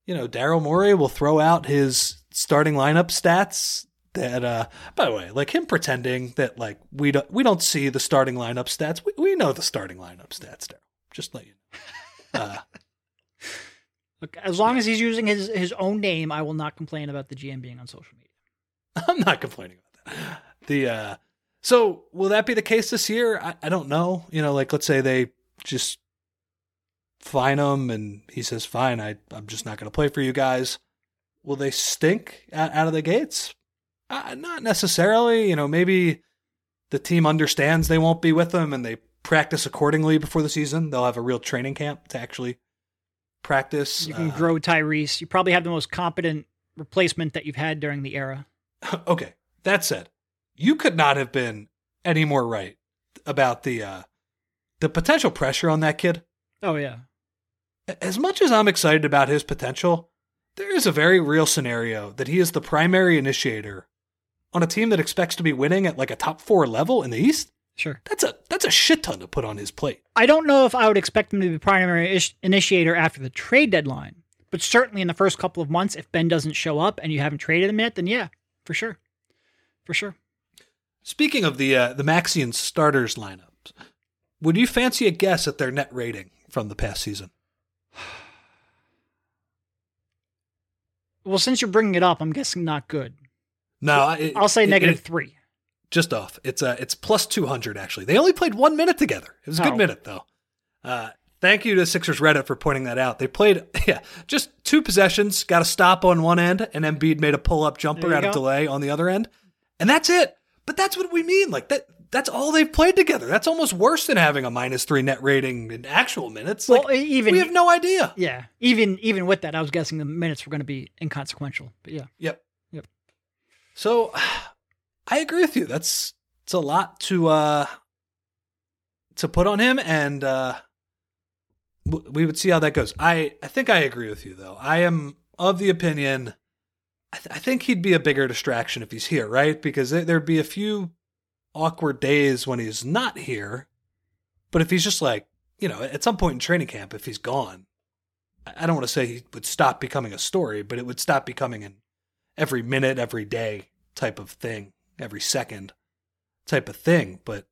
you know, Daryl Morey will throw out his starting lineup stats that, uh, by the way, like him pretending that like we don't, we don't see the starting lineup stats. We, we know the starting lineup stats, Daryl. Just let you know. [laughs] Uh, Look, as long as he's using his his own name, I will not complain about the GM being on social media. [laughs] I'm not complaining about that. The uh so will that be the case this year? I, I don't know. You know, like let's say they just fine him and he says, Fine, I I'm just not gonna play for you guys. Will they stink out, out of the gates? Uh, not necessarily. You know, maybe the team understands they won't be with them and they practice accordingly before the season. They'll have a real training camp to actually practice. You can Uh, grow Tyrese. You probably have the most competent replacement that you've had during the era. [laughs] okay. That said, you could not have been any more right about the uh the potential pressure on that kid. Oh yeah, As much as I'm excited about his potential, there is a very real scenario that he is the primary initiator on a team that expects to be winning at like a top 4 level in the East. sure. That's a that's a shit ton to put on his plate. I don't know if I would expect him to be primary ish- initiator after the trade deadline, but certainly in the first couple of months, if Ben doesn't show up and you haven't traded him yet, then yeah, for sure, for sure. Speaking of the uh, the Maxian starters lineups, would you fancy a guess at their net rating from the past season? [sighs] Well, since you're bringing it up, I'm guessing not good. No, it, I'll say it- negative it- three. just off. It's uh it's plus two hundred actually. They only played one minute together. It was a good Oh. minute though. Uh, thank you to Sixers Reddit for pointing that out. They played [laughs] yeah just two possessions, got a stop on one end, and Embiid made a pull up jumper out of delay on the other end, and that's it. But that's what we mean. Like that. That's all they've played together. That's almost worse than having a minus three net rating in actual minutes. Well, Like, even we have no idea. yeah, even even with that, I was guessing the minutes were going to be inconsequential. But yeah, Yep. Yep. So [sighs] I agree with you. That's it's a lot to uh to put on him and uh we would see how that goes. I I think I agree with you though. I am of the opinion. I, th- I think he'd be a bigger distraction if he's here, right? Because there- there'd be a few awkward days when he's not here. But if he's just like, you know, at some point in training camp, if he's gone, I don't want to say he would stop becoming a story, but it would stop becoming an every minute, every day type of thing, every second type of thing. But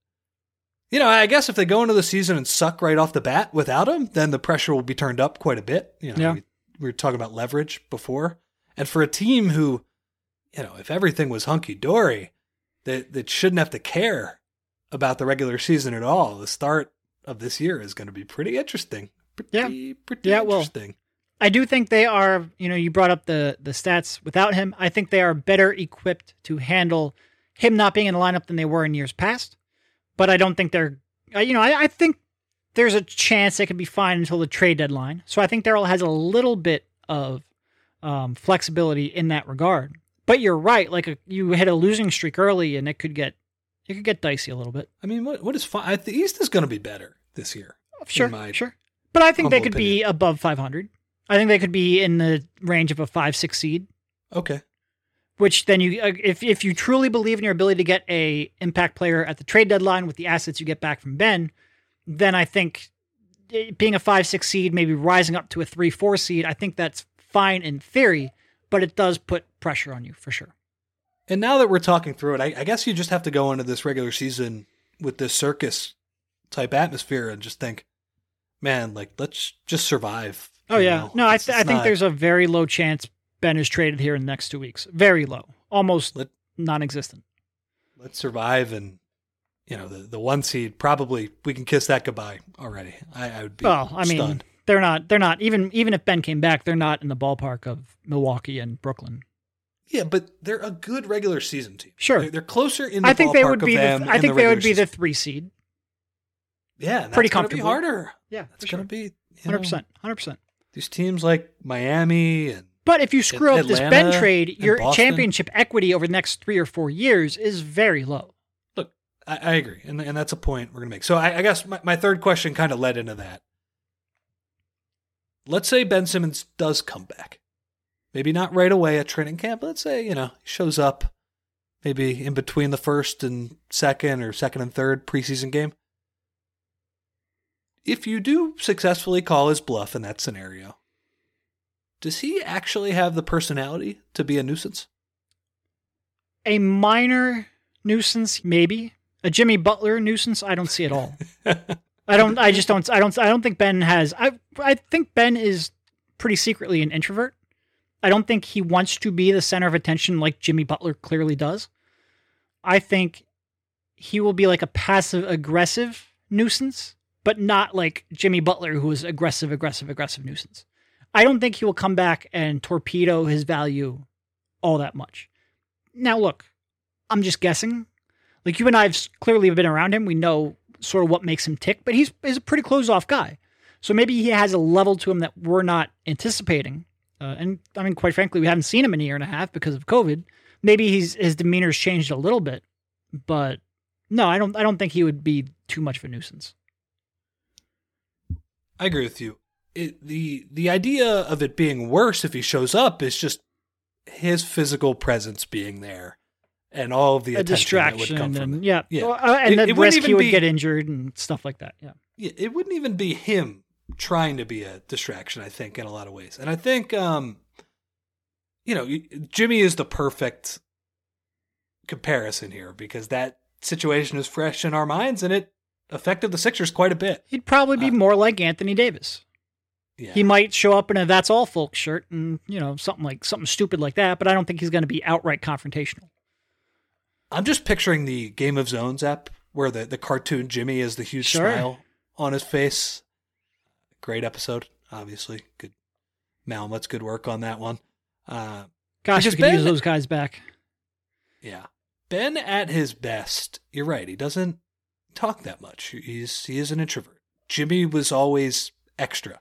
you know, I guess if they go into the season and suck right off the bat without him, then the pressure will be turned up quite a bit. You know, Yeah. we, we were talking about leverage before, and for a team who, you know, if everything was hunky dory, that that shouldn't have to care about the regular season at all. The start of this year is going to be pretty interesting. Pretty, pretty Yeah, well, interesting. I do think they are, you know, you brought up the the stats without him. I think they are better equipped to handle him not being in the lineup than they were in years past. But I don't think they're, you know, I, I think there's a chance they could be fine until the trade deadline. So I think Daryl has a little bit of um, flexibility in that regard. But you're right, like a, you hit a losing streak early, and it could get it could get dicey a little bit. I mean, what what is fine? I, the East is going to be better this year. Sure, sure. But I think they could be above 500. I think they could be in the range of a five six seed. Okay. which then you uh, if if you truly believe in your ability to get a impact player at the trade deadline with the assets you get back from Ben, then I think eh, being a 5-6 seed maybe rising up to a 3-4 seed, I think that's fine in theory, but it does put pressure on you for sure. And now that we're talking through it, I, I guess you just have to go into this regular season with this circus type atmosphere and just think, man, like let's just survive. Oh yeah. know? No, I, th- I think not- there's a very low chance Ben is traded here in the next 2 weeks. Very low. Almost Let- non-existent. let's survive and you know the the one seed probably we can kiss that goodbye already. I, I would be Well, I mean, stunned. They're not they're not even even if Ben came back, they're not in the ballpark of Milwaukee and Brooklyn. Yeah, but they're a good regular season team. Sure. they're, they're closer in. The I think they would be the I think the they would be the 3 seed. yeah, pretty that's gonna be harder. Yeah, It's going to be Hundred percent, hundred percent. These teams like Miami and But if you screw up this Ben trade, your Boston. championship equity over the next three or four years is very low. Look, I, I agree, and and that's a point we're gonna make. So I, I guess my, my third question kind of led into that. Let's say Ben Simmons does come back, maybe not right away at training camp. But let's say you know he shows up, maybe in between the first and second, or second and third preseason game. If you do successfully call his bluff in that scenario, does he actually have the personality to be a nuisance? A minor nuisance, maybe. A Jimmy Butler nuisance, I don't see at all. [laughs] I don't. I just don't. I don't. I don't think Ben has. I. I think Ben is pretty secretly an introvert. I don't think he wants to be the center of attention like Jimmy Butler clearly does. I think he will be like a passive aggressive nuisance, but not like Jimmy Butler, who is aggressive, aggressive, aggressive nuisance. I don't think he will come back and torpedo his value all that much. Now, look, I'm just guessing. Like you and I have clearly been around him. We know sort of what makes him tick, but he's he's a pretty closed off guy. So maybe he has a level to him that we're not anticipating. Uh, and I mean, quite frankly, we haven't seen him in a year and a half because of COVID. Maybe he's his demeanor's changed a little bit, but no, I don't. I don't think he would be too much of a nuisance. I agree with you. It, the the idea of it being worse if he shows up is just his physical presence being there and all of the a attention that would distraction, come from and it. yeah, Yeah. Well, uh, and It- the it wouldn't risk he would be- get injured and stuff like that. Yeah. Yeah, it wouldn't even be him trying to be a distraction. I think in a lot of ways, and I think um, you know, Jimmy is the perfect comparison here because that situation is fresh in our minds and it affected the Sixers quite a bit. He'd probably be Uh, more like Anthony Davis. Yeah, He might show up in a "That's all, folks" shirt and you know something like something stupid like that, but I don't think he's going to be outright confrontational. I'm just picturing the Game of Zones app where the, the cartoon Jimmy is the huge Sure. smile on his face. Great episode, obviously. Good Malmutt's good work on that one. Uh, Gosh, we could use those guys back. yeah. Ben at his best, you're right, he doesn't talk that much. He's he is an introvert. Jimmy was always extra.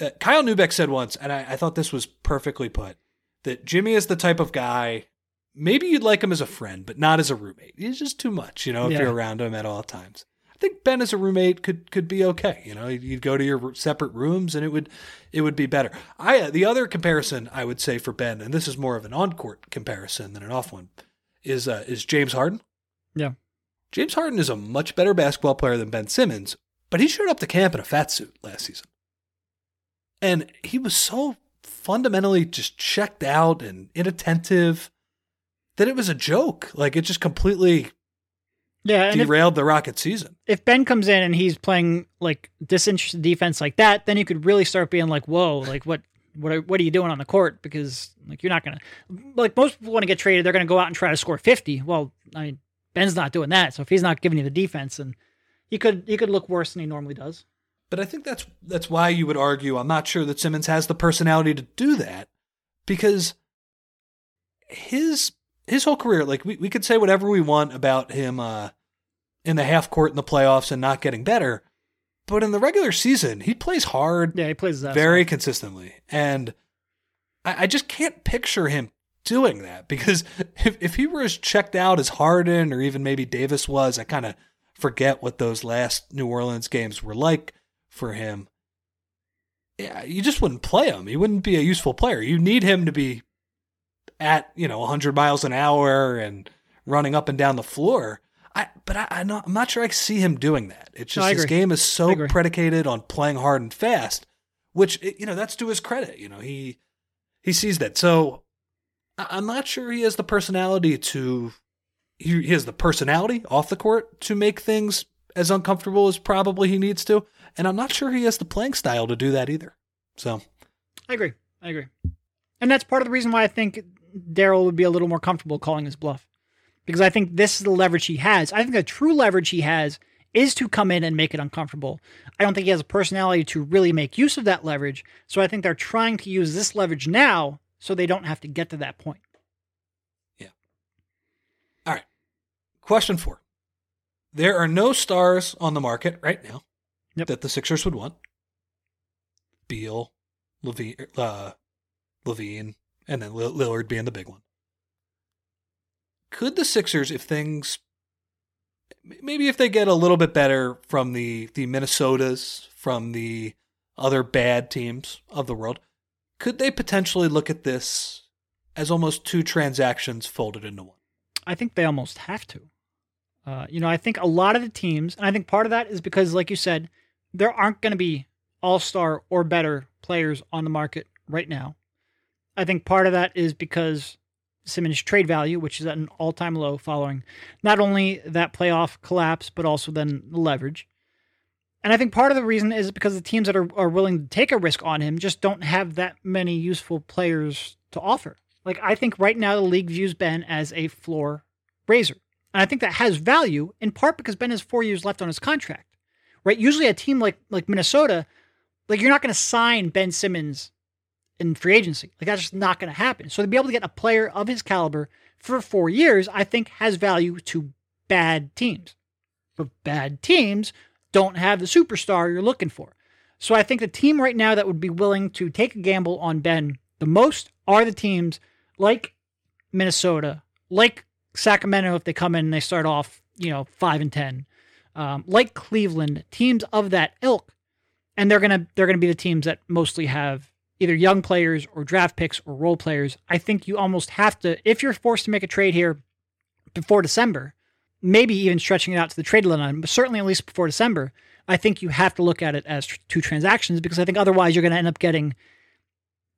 Uh, Kyle Neubeck said once, and I, I thought this was perfectly put, that Jimmy is the type of guy maybe you'd like him as a friend, but not as a roommate. He's just too much, you know, if Yeah. you're around him at all times. I think Ben as a roommate could could be okay. You know, you'd go to your separate rooms and it would it would be better. I uh, the other comparison I would say for Ben, and this is more of an on court comparison than an off one, is uh, is James Harden. Yeah. James Harden is a much better basketball player than Ben Simmons, but he showed up to camp in a fat suit last season. And he was so fundamentally just checked out and inattentive that it was a joke. Like it just completely Yeah, and if, derailed the Rocket season. if Ben comes in and he's playing like disinterested defense like that, then you could really start being like, "Whoa, like what what are, what are you doing on the court?" Because like you're not gonna like most people want to get traded, they're gonna go out and try to score fifty. Well, I mean, Ben's not doing that, so if he's not giving you the defense, and he could he could look worse than he normally does. But I think that's that's why you would argue I'm not sure that Simmons has the personality to do that because his his whole career, like we, we could say whatever we want about him uh, in the half court in the playoffs and not getting better, but in the regular season he plays hard Yeah, he plays very consistently, and I, I just can't picture him doing that [laughs] because if if he were as checked out as Harden or even maybe Davis was, I kind of forget what those last New Orleans games were like for him. Yeah, you just wouldn't play him. He wouldn't be a useful player. You need him to be at you know 100 miles an hour and running up and down the floor. I, but I, I'm, not, I'm not sure I see him doing that. It's just I his game is so predicated on playing hard and fast, which you know that's to his credit. You know he he sees that. So I- I'm not sure he has the personality to he, he has the personality off the court to make things as uncomfortable as probably he needs to, and I'm not sure he has the playing style to do that either. So I agree. I agree. And that's part of the reason why I think Daryl would be a little more comfortable calling his bluff. Because I think this is the leverage he has. I think the true leverage he has is to come in and make it uncomfortable. I don't think he has a personality to really make use of that leverage. So I think they're trying to use this leverage now so they don't have to get to that point. Yeah. All right. Question four. There are no stars on the market right now Yep. that the Sixers would want. Beal, LaVine, uh, LaVine, and then Lillard being the big one. Could the Sixers, if things, maybe if they get a little bit better from the the Minnesotas, from the other bad teams of the world, could they potentially look at this as almost two transactions folded into one? I think they almost have to. Uh, you know, I think a lot of the teams, and I think part of that is because, like you said, there aren't going to be all star or better players on the market right now. I think part of that is because Simmons' trade value, which is at an all time low following not only that playoff collapse, but also then the leverage. And I think part of the reason is because the teams that are, are willing to take a risk on him just don't have that many useful players to offer. Like, I think right now the league views Ben as a floor raiser. And I think that has value in part because Ben has four years left on his contract, right? Usually a team like like Minnesota, like you're not going to sign Ben Simmons in free agency. Like that's just not going to happen. So to be able to get a player of his caliber for four years, I think has value to bad teams. But bad teams don't have the superstar you're looking for. So I think the team right now that would be willing to take a gamble on Ben the most are the teams like Minnesota, like Sacramento if they come in and they start off, you know, five and ten, um, like Cleveland, teams of that ilk, and they're gonna they're gonna be the teams that mostly have either young players or draft picks or role players. I think you almost have to if you're forced to make a trade here before December, maybe even stretching it out to the trade deadline, but certainly at least before December. I think you have to look at it as tr- two transactions because I think otherwise you're going to end up getting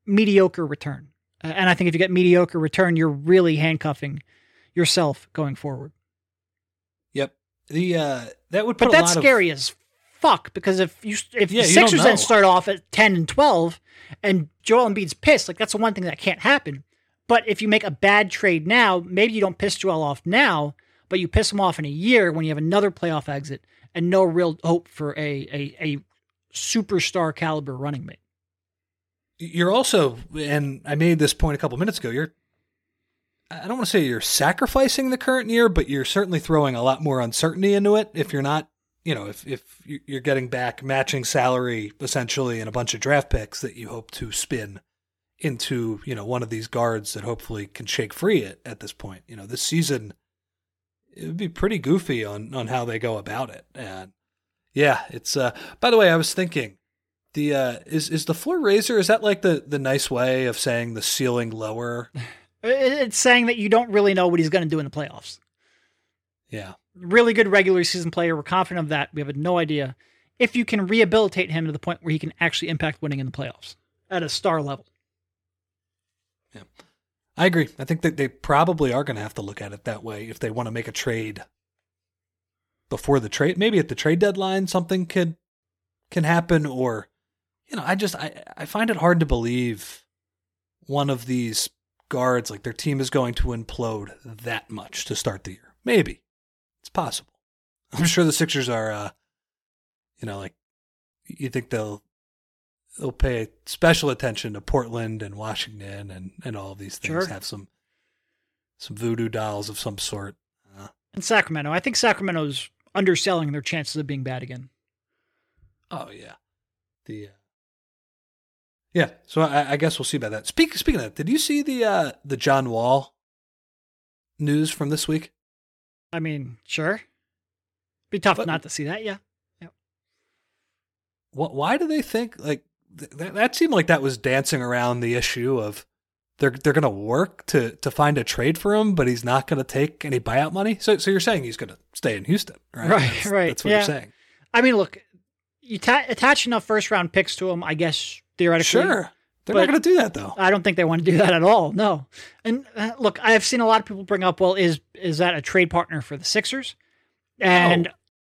mediocre return. Uh, and I think if you get mediocre return, you're really handcuffing yourself going forward. Yep. The uh that would put But a that's lot of- scary as fuck because if you if Yeah, the Sixers then start off at 10 and 12 and Joel Embiid's pissed, like that's the one thing that can't happen. But if you make a bad trade now, maybe you don't piss Joel off now, but you piss him off in a year when you have another playoff exit and no real hope for a a, a superstar caliber running mate. You're also, and I made this point a couple minutes ago. You're, I don't want to say you're sacrificing the current year, but you're certainly throwing a lot more uncertainty into it. If you're not, you know, if if you- you're getting back matching salary essentially and a bunch of draft picks that you hope to spin into, you know, one of these guards that hopefully can shake free at at this point. You know, this season it would be pretty goofy on on how they go about it. And yeah, it's uh by the way, I was thinking the uh is is the floor raiser is that like the the nice way of saying the ceiling lower? [laughs] It's saying that you don't really know what he's going to do in the playoffs. Yeah. Really good regular season player. We're confident of that. We have no idea if you can rehabilitate him to the point where he can actually impact winning in the playoffs at a star level. Yeah. I agree. I think that they probably are going to have to look at it that way if they want to make a trade before the trade. Maybe at the trade deadline, something could can happen, or you know, I just I I find it hard to believe one of these guards like their team is going to implode that much to start the year. Maybe it's possible. [laughs] I'm sure the Sixers are, uh, you know, like you think they'll they'll pay special attention to Portland and Washington and, and all of these things. Sure. Have some some voodoo dolls of some sort. Uh, And Sacramento, I think Sacramento's underselling their chances of being bad again. oh yeah, the uh, yeah. So I, I guess we'll see about that. Speak, speaking of that, did you see the uh, the John Wall news from this week? I mean, sure. Be tough But- not to see that, yeah. What? Why do they think like th- that? That seemed like that was dancing around the issue of they're they're going to work to to find a trade for him, but he's not going to take any buyout money. So so you're saying he's going to stay in Houston, right? Right, That's, right, That's what yeah. you're saying. I mean, look, you ta- attach enough first round picks to him, I guess theoretically. Sure, they're but- not going to do that though. I don't think they want to do that at all. No. And uh, look, I've seen a lot of people bring up, well, is is that a trade partner for the Sixers? And No.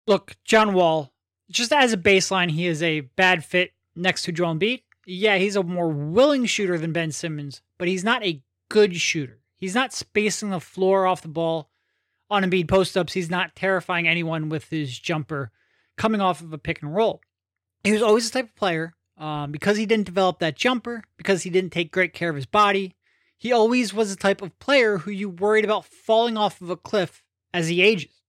look, John Wall, just as a baseline, he is a bad fit next to Joel Embiid. Yeah, he's a more willing shooter than Ben Simmons, but he's not a good shooter. He's not spacing the floor off the ball on Embiid post ups. He's not terrifying anyone with his jumper coming off of a pick and roll. He was always the type of player um, because he didn't develop that jumper, because he didn't take great care of his body. He always was the type of player who you worried about falling off of a cliff as he ages.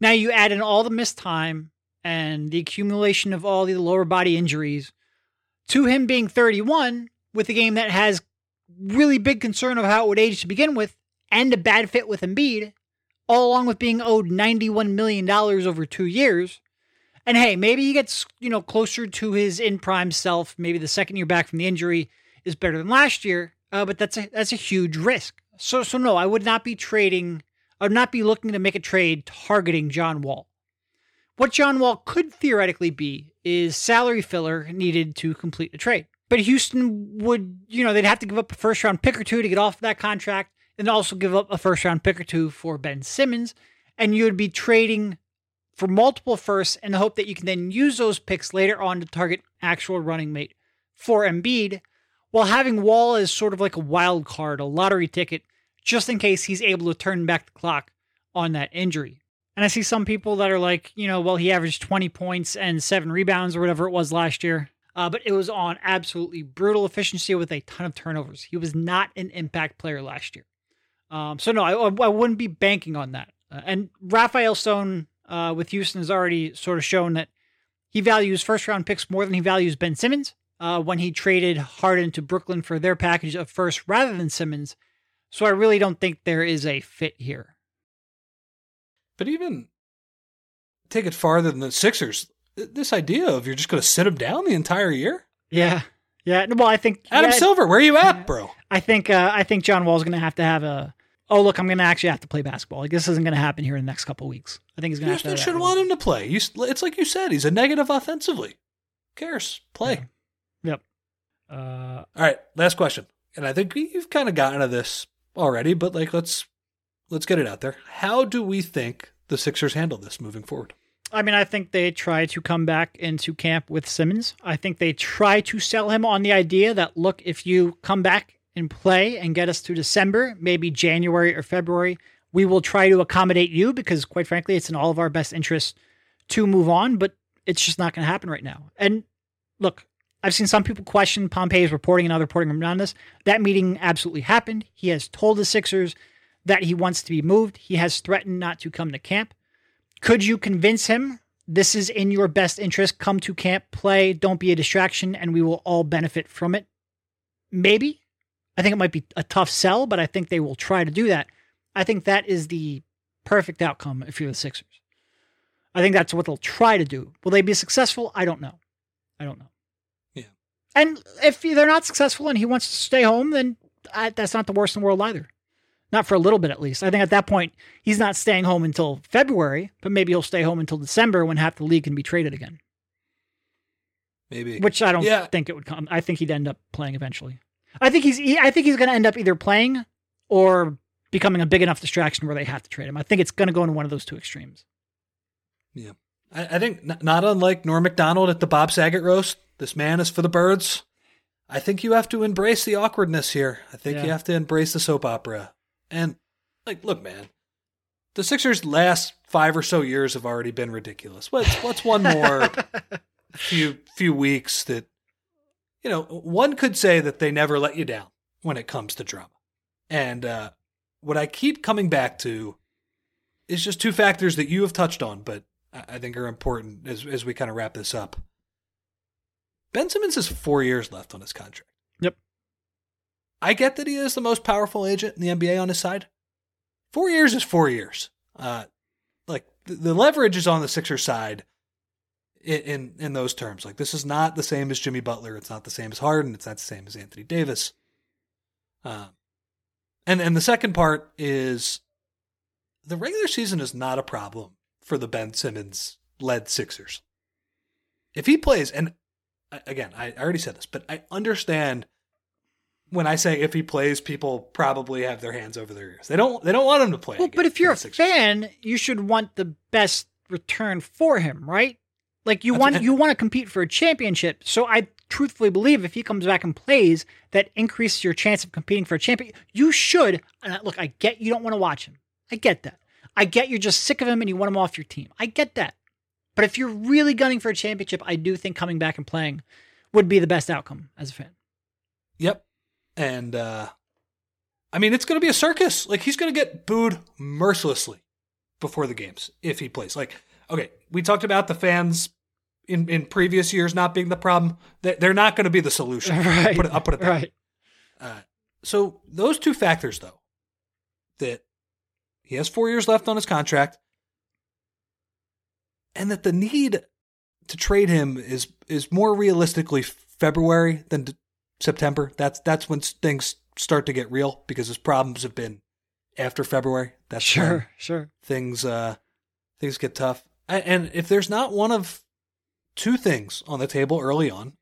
Now you add in all the missed time and the accumulation of all the lower body injuries to him being 31 with a game that has really big concern of how it would age to begin with and a bad fit with Embiid, all along with being owed $91 million over two years. And hey, maybe he gets, you know, closer to his in prime self. Maybe the second year back from the injury is better than last year. Uh, but that's a that's a huge risk. So so no, I would not be trading. I would not be looking to make a trade targeting John Wall. What John Wall could theoretically be is salary filler needed to complete a trade. But Houston would, you know, they'd have to give up a first round pick or two to get off that contract, and also give up a first round pick or two for Ben Simmons, and you would be trading for multiple firsts in the hope that you can then use those picks later on to target actual running mate for Embiid, while having Wall as sort of like a wild card, a lottery ticket, just in case he's able to turn back the clock on that injury. And I see some people that are like, you know, well, he averaged 20 points and seven rebounds or whatever it was last year. Uh, but it was on absolutely brutal efficiency with a ton of turnovers. He was not an impact player last year. Um, so, no, I, I wouldn't be banking on that. Uh, and Rafael Stone uh, with Houston has already sort of shown that he values first round picks more than he values Ben Simmons uh, when he traded Harden to Brooklyn for their package of first rather than Simmons. So I really don't think there is a fit here. But even take it farther than the Sixers. This idea of you're just going to sit him down the entire year. Yeah. Yeah. Well, I think Adam yeah, Silver, where are you at, bro? I think uh, I think John Wall's going to have to have a. Oh, look, I'm going to actually have to play basketball. Like this isn't going to happen here in the next couple of weeks. I think he's going to have to. Houston should want him to play. You, it's like you said, he's a negative offensively. Who cares? Play. Yep. Uh, All right, last question. And I think you've kind of gotten to this already, but like let's let's get it out there. How do we think the Sixers handle this moving forward? I mean, I think they try to come back into camp with Simmons. I think they try to sell him on the idea that, look, if you come back and play and get us to December, maybe January or February, we will try to accommodate you because, quite frankly, it's in all of our best interests to move on, but it's just not going to happen right now. And look, I've seen some people question Pompey's reporting and other reporting around this. That meeting absolutely happened. He has told the Sixers that he wants to be moved. He has threatened not to come to camp. Could you convince him this is in your best interest? Come to camp, play, don't be a distraction, and we will all benefit from it? Maybe. I think it might be a tough sell, but I think they will try to do that. I think that is the perfect outcome if you're the Sixers. I think that's what they'll try to do. Will they be successful? I don't know. I don't know. Yeah. And if they're not successful and he wants to stay home, then I, that's not the worst in the world either. Not for a little bit, at least. I think at that point, he's not staying home until February, but maybe he'll stay home until December when half the league can be traded again. Maybe. Which I don't Yeah. think it would come. I think he'd end up playing eventually. I think he's. I think he's going to end up either playing or becoming a big enough distraction where they have to trade him. I think it's going to go in one of those two extremes. I, I think n- not unlike Norm Macdonald at the Bob Saget roast, this man is for the birds. I think you have to embrace the awkwardness here. I think you have to embrace the soap opera. And like, look, man, the Sixers' last five or so years have already been ridiculous. What's what's one more [laughs] few few weeks that you know one could say that they never let you down when it comes to drama. And uh, what I keep coming back to is just two factors that you have touched on, but I think are important as as we kind of wrap this up. Ben Simmons has four years left on his contract. Yep. I get that he is the most powerful agent in the NBA on his side. Four years is four years. Uh, like the, the leverage is on the Sixers side in, in in those terms. Like this is not the same as Jimmy Butler. It's not the same as Harden. It's not the same as Anthony Davis. Um, and and the second part is the regular season is not a problem for the Ben Simmons led Sixers. If he plays, and again, I I already said this, but I understand when I say if he plays, people probably have their hands over their ears. They don't. They don't want him to play. Well, but if you're a Sixers. fan, you should want the best return for him, right? Like you want you want to compete for a championship. So I truthfully believe if he comes back and plays, that increases your chance of competing for a champion. You should. I- look, I get you don't want to watch him. I get that. I get you're just sick of him and you want him off your team. I get that. But if you're really gunning for a championship, I do think coming back and playing would be the best outcome as a fan. Yep. And uh I mean it's gonna be a circus. Like he's gonna get booed mercilessly before the games if he plays. Like, okay, we talked about the fans in, in previous years not being the problem. They- They're not gonna be the solution. [laughs] Right. Put it, I'll put it that way. Right. Uh, so those two factors, though, that he has four years left on his contract, and that the need to trade him is is more realistically February than d- September. That's that's when things start to get real because his problems have been after February. That's Sure, sure. things uh things get tough. And if there's not one of two things on the table early on,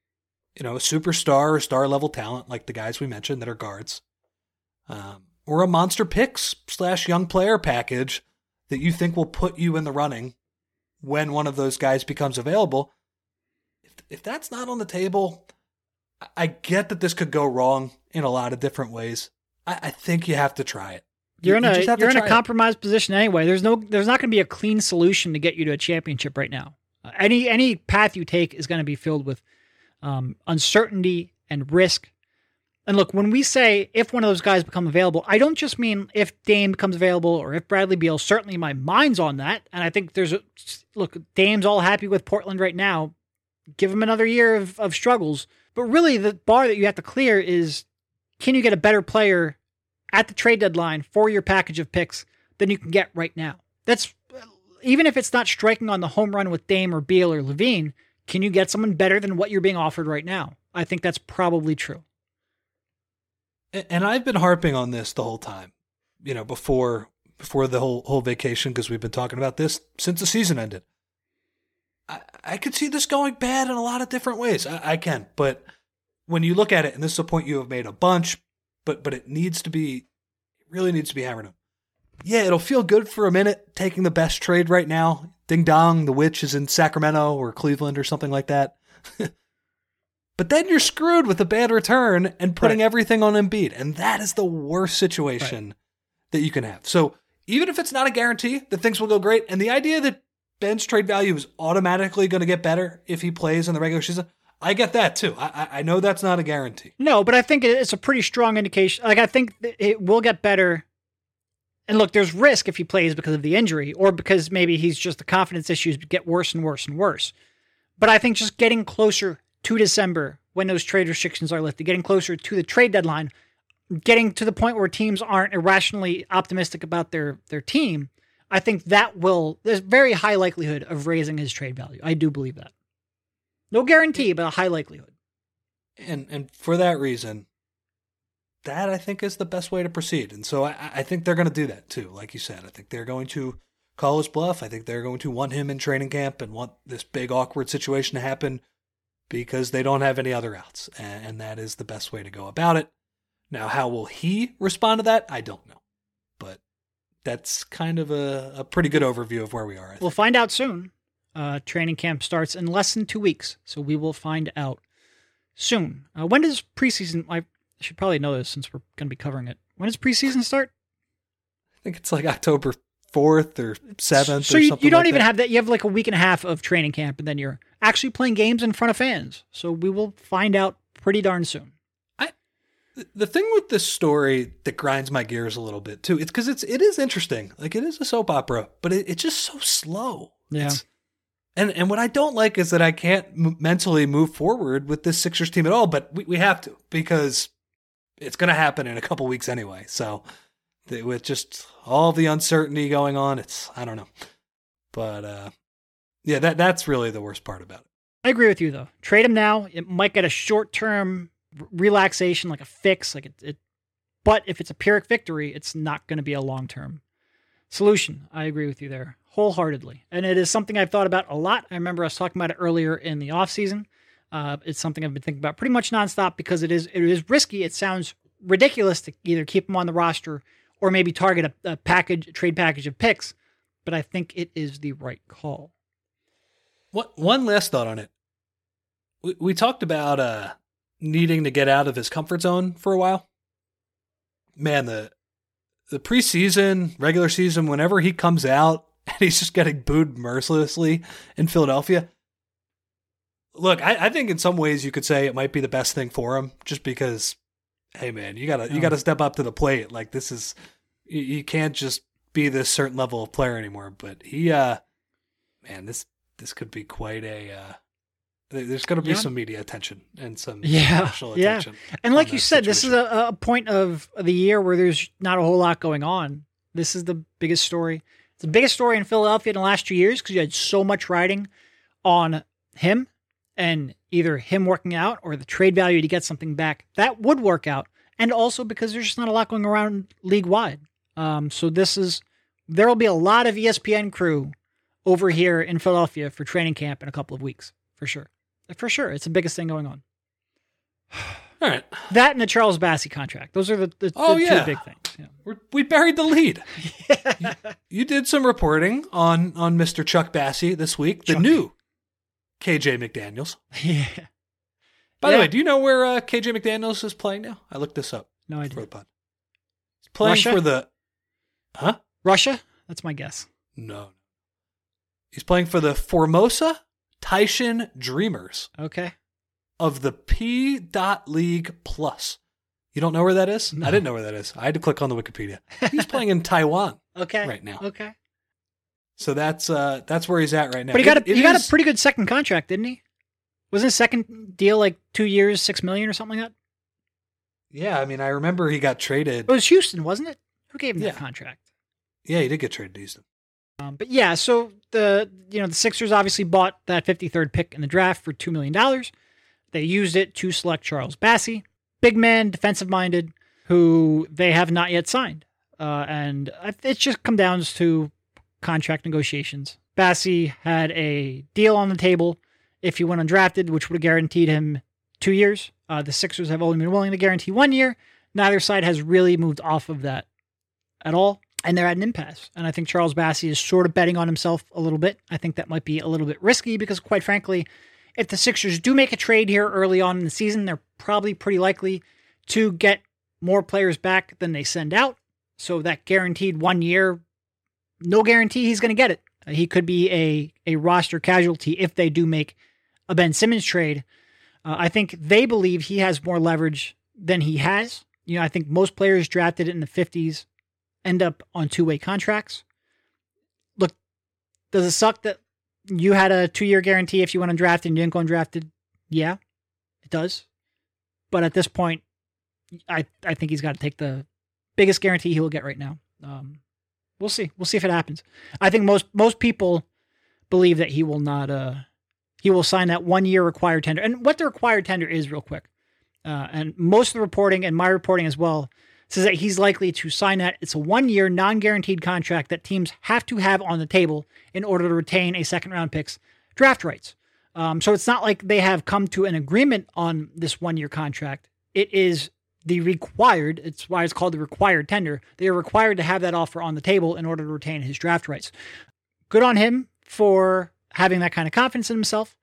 you know, a superstar or star level talent like the guys we mentioned that are guards, um, or a monster picks slash young player package that you think will put you in the running when one of those guys becomes available. If if that's not on the table, I- get that this could go wrong in a lot of different ways. I, I think you have to try it. You- You're in you a just you're in a try it. compromised position anyway. There's no there's not going to be a clean solution to get you to a championship right now. Any any path you take is going to be filled with um, uncertainty and risk. And look, when we say if one of those guys become available, I don't just mean if Dame becomes available or if Bradley Beal. Certainly, my mind's on that, and I think there's a look. Dame's all happy with Portland right now. Give him another year of, of struggles, but really the bar that you have to clear is can you get a better player at the trade deadline for your package of picks than you can get right now. That's even if it's not striking on the home run with Dame or Beal or LaVine, can you get someone better than what you're being offered right now? I think that's probably true. And I've been harping on this the whole time, you know, before before the whole whole vacation because we've been talking about this since the season ended. I, I could see this going bad in a lot of different ways. I, I can, but when you look at it, and this is a point you have made a bunch, but but it needs to be, it really needs to be hammered home. Yeah, it'll feel good for a minute taking the best trade right now. Ding dong, the witch is in Sacramento or Cleveland or something like that. [laughs] But then you're screwed with a bad return and putting Right. everything on Embiid. And that is the worst situation that you can have. So even if it's not a guarantee that things will go great, and the idea that Ben's trade value is automatically going to get better if he plays in the regular season, I get that too. I- I know that's not a guarantee. No, but I think it's a pretty strong indication. Like I think it will get better. And look, there's risk if he plays because of the injury or because maybe he's just the confidence issues get worse and worse and worse. But I think just getting closer to December when those trade restrictions are lifted, getting closer to the trade deadline, getting to the point where teams aren't irrationally optimistic about their their team, I think that will, there's very high likelihood of raising his trade value. I do believe that. No guarantee, but a high likelihood. And and for that reason, that I think is the best way to proceed. And so I, I think they're going to do that too. Like you said, I think they're going to call his bluff. I think they're going to want him in training camp and want this big awkward situation to happen because they don't have any other outs. And, and that is the best way to go about it. Now, how will he respond to that? I don't know. But that's kind of a, a pretty good overview of where we are. I We'll find out soon. Uh, training camp starts in less than two weeks, so we will find out soon. Uh, when does preseason? I should probably know this since we're going to be covering it. When does preseason start? I think it's like October 4th or 7th So or you, you don't like even that. have that. You have like a week and a half of training camp, and then you're actually playing games in front of fans. So we will find out pretty darn soon. I, the thing with this story that grinds my gears a little bit too it's because it's it is interesting like it is a soap opera but it, it's just so slow Yeah. It's- and and what i don't like is that i can't m- mentally move forward with this sixers team at all but we, we have to because it's going to happen in a couple weeks anyway so with just all the uncertainty going on it's i don't know but uh yeah that that's really the worst part about it I agree with you though. Trade him now. It might get a short term relaxation, like a fix, like it, it. But if it's a Pyrrhic victory, it's not going to be a long term solution. I agree with you there wholeheartedly, and it is something I've thought about a lot. I remember us talking about it earlier in the off season. Uh, it's something I've been thinking about pretty much nonstop because it is it is risky. It sounds ridiculous to either keep him on the roster or maybe target a, a package, a trade package of picks. But I think it is the right call. What one last thought on it. We we talked about uh needing to get out of his comfort zone for a while. Man, the the preseason, regular season, whenever he comes out [laughs] and he's just getting booed mercilessly in Philadelphia. Look, I, I think in some ways you could say it might be the best thing for him, just because, hey man, you gotta you gotta step up to the plate. Like this is, you, you can't just be this certain level of player anymore. But he, uh, man, this this could be quite a. Uh, there's going to be Yeah. some media attention and some Yeah, national yeah. attention. And like you said, this is a, a point of the year where there's not a whole lot going on. This is the biggest story. It's the biggest story in Philadelphia in the last two years because you had so much riding on him and either him working out or the trade value to get something back. That would work out. And also because there's just not a lot going around league wide. Um, so this is, there will be a lot of ESPN crew over here in Philadelphia for training camp in a couple of weeks, for sure. For sure. It's the biggest thing going on. [sighs] All right, That and the Charles Bassey contract. Those are the, the, Oh, the yeah. two big things. We're, we buried the lead. [laughs] Yeah. You did some reporting on on Mr. Chuck Bassey this week, the new KJ McDaniels. [laughs] yeah. By the way, do you know where uh, KJ McDaniels is playing now? I looked this up No for idea. the pod. He's playing Russia? for the. Huh? Russia? That's my guess. No. He's playing for the Formosa Taishin Dreamers Okay. of the P. Dot League Plus. You don't know where that is? No. I didn't know where that is. I had to click on the Wikipedia. He's [laughs] playing in Taiwan Okay. right now. Okay. So that's uh that's where he's at right now. But he got a it he got is- a pretty good second contract, didn't he? Wasn't his second deal like two years, six million or something like that? Yeah, I mean, I remember he got traded. It was Houston, wasn't it? Who gave him Yeah. that contract? Yeah, he did get traded to Houston. Um, but yeah, so the you know the Sixers obviously bought that 53rd pick in the draft for two million dollars. They used it to select Charles Bassey, big man, defensive minded, who they have not yet signed, uh, and I- it just comes down to contract negotiations. Bassey had a deal on the table if he went undrafted, which would have guaranteed him two years. Uh, the Sixers have only been willing to guarantee one year. Neither side has really moved off of that at all. And they're at an impasse. And I think Charles Bassey is sort of betting on himself a little bit. I think that might be a little bit risky because, quite frankly, if the Sixers do make a trade here early on in the season, they're probably pretty likely to get more players back than they send out. So that guaranteed one year, no guarantee he's going to get it. He could be a, a roster casualty if they do make a Ben Simmons trade. Uh, I think they believe he has more leverage than he has. You know, I think most players drafted in the 50s end up on two way contracts. Look, does it suck that you had a two year guarantee if you went undrafted and you didn't go undrafted? Yeah, it does. But at this point, I, I think he's got to take the biggest guarantee he will get right now. Um, We'll see. We'll see if it happens. I think most most people believe that he will not. Uh, he will sign that one year required tender. And what the required tender is, real quick, uh, and most of the reporting and my reporting as well says that he's likely to sign that. It's a one year non guaranteed contract that teams have to have on the table in order to retain a second round picks draft rights. Um, so it's not like they have come to an agreement on this one year contract. It is the required, it's why it's called the required tender. They are required to have that offer on the table in order to retain his draft rights. Good on him for having that kind of confidence in himself.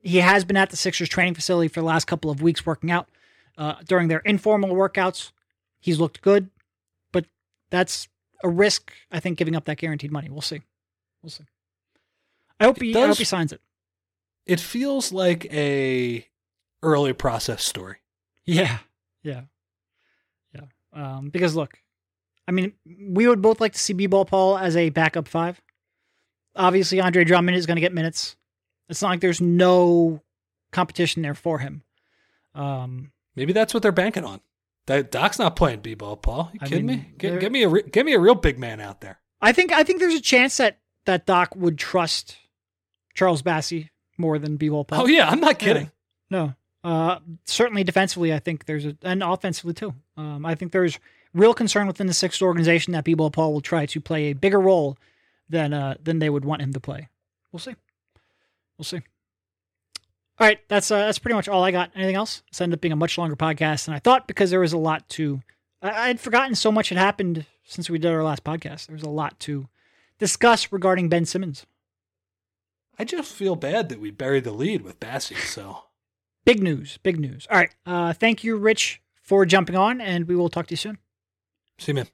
He has been at the Sixers training facility for the last couple of weeks working out. Uh, during their informal workouts, he's looked good, but that's a risk, I think, giving up that guaranteed money. We'll see. We'll see. I hope, he, I hope he signs it. It feels like a early process story. Yeah. Yeah. Um, because look, I mean, we would both like to see B-ball Paul as a backup five. Obviously, Andre Drummond is going to get minutes. It's not like there's no competition there for him. Um, Maybe that's what they're banking on. That Doc's not playing B-ball Paul. You I kidding mean, me? Give, give, me a re- give me a real big man out there. I think I think there's a chance that that Doc would trust Charles Bassey more than B-ball Paul. Oh yeah, I'm not kidding. Yeah. No, uh, certainly defensively, I think there's a, and offensively too. Um, I think there's real concern within the Sixers organization that B-ball Paul will try to play a bigger role than uh, than they would want him to play. We'll see. We'll see. All right, that's uh, that's pretty much all I got. Anything else? This ended up being a much longer podcast than I thought because there was a lot to. I, I'd forgotten so much had happened since we did our last podcast. There was a lot to discuss regarding Ben Simmons. I just feel bad that we buried the lead with Bassey. So Big news. Big news. All right. Uh, thank you, Rich, for jumping on, and we will talk to you soon. See you, man.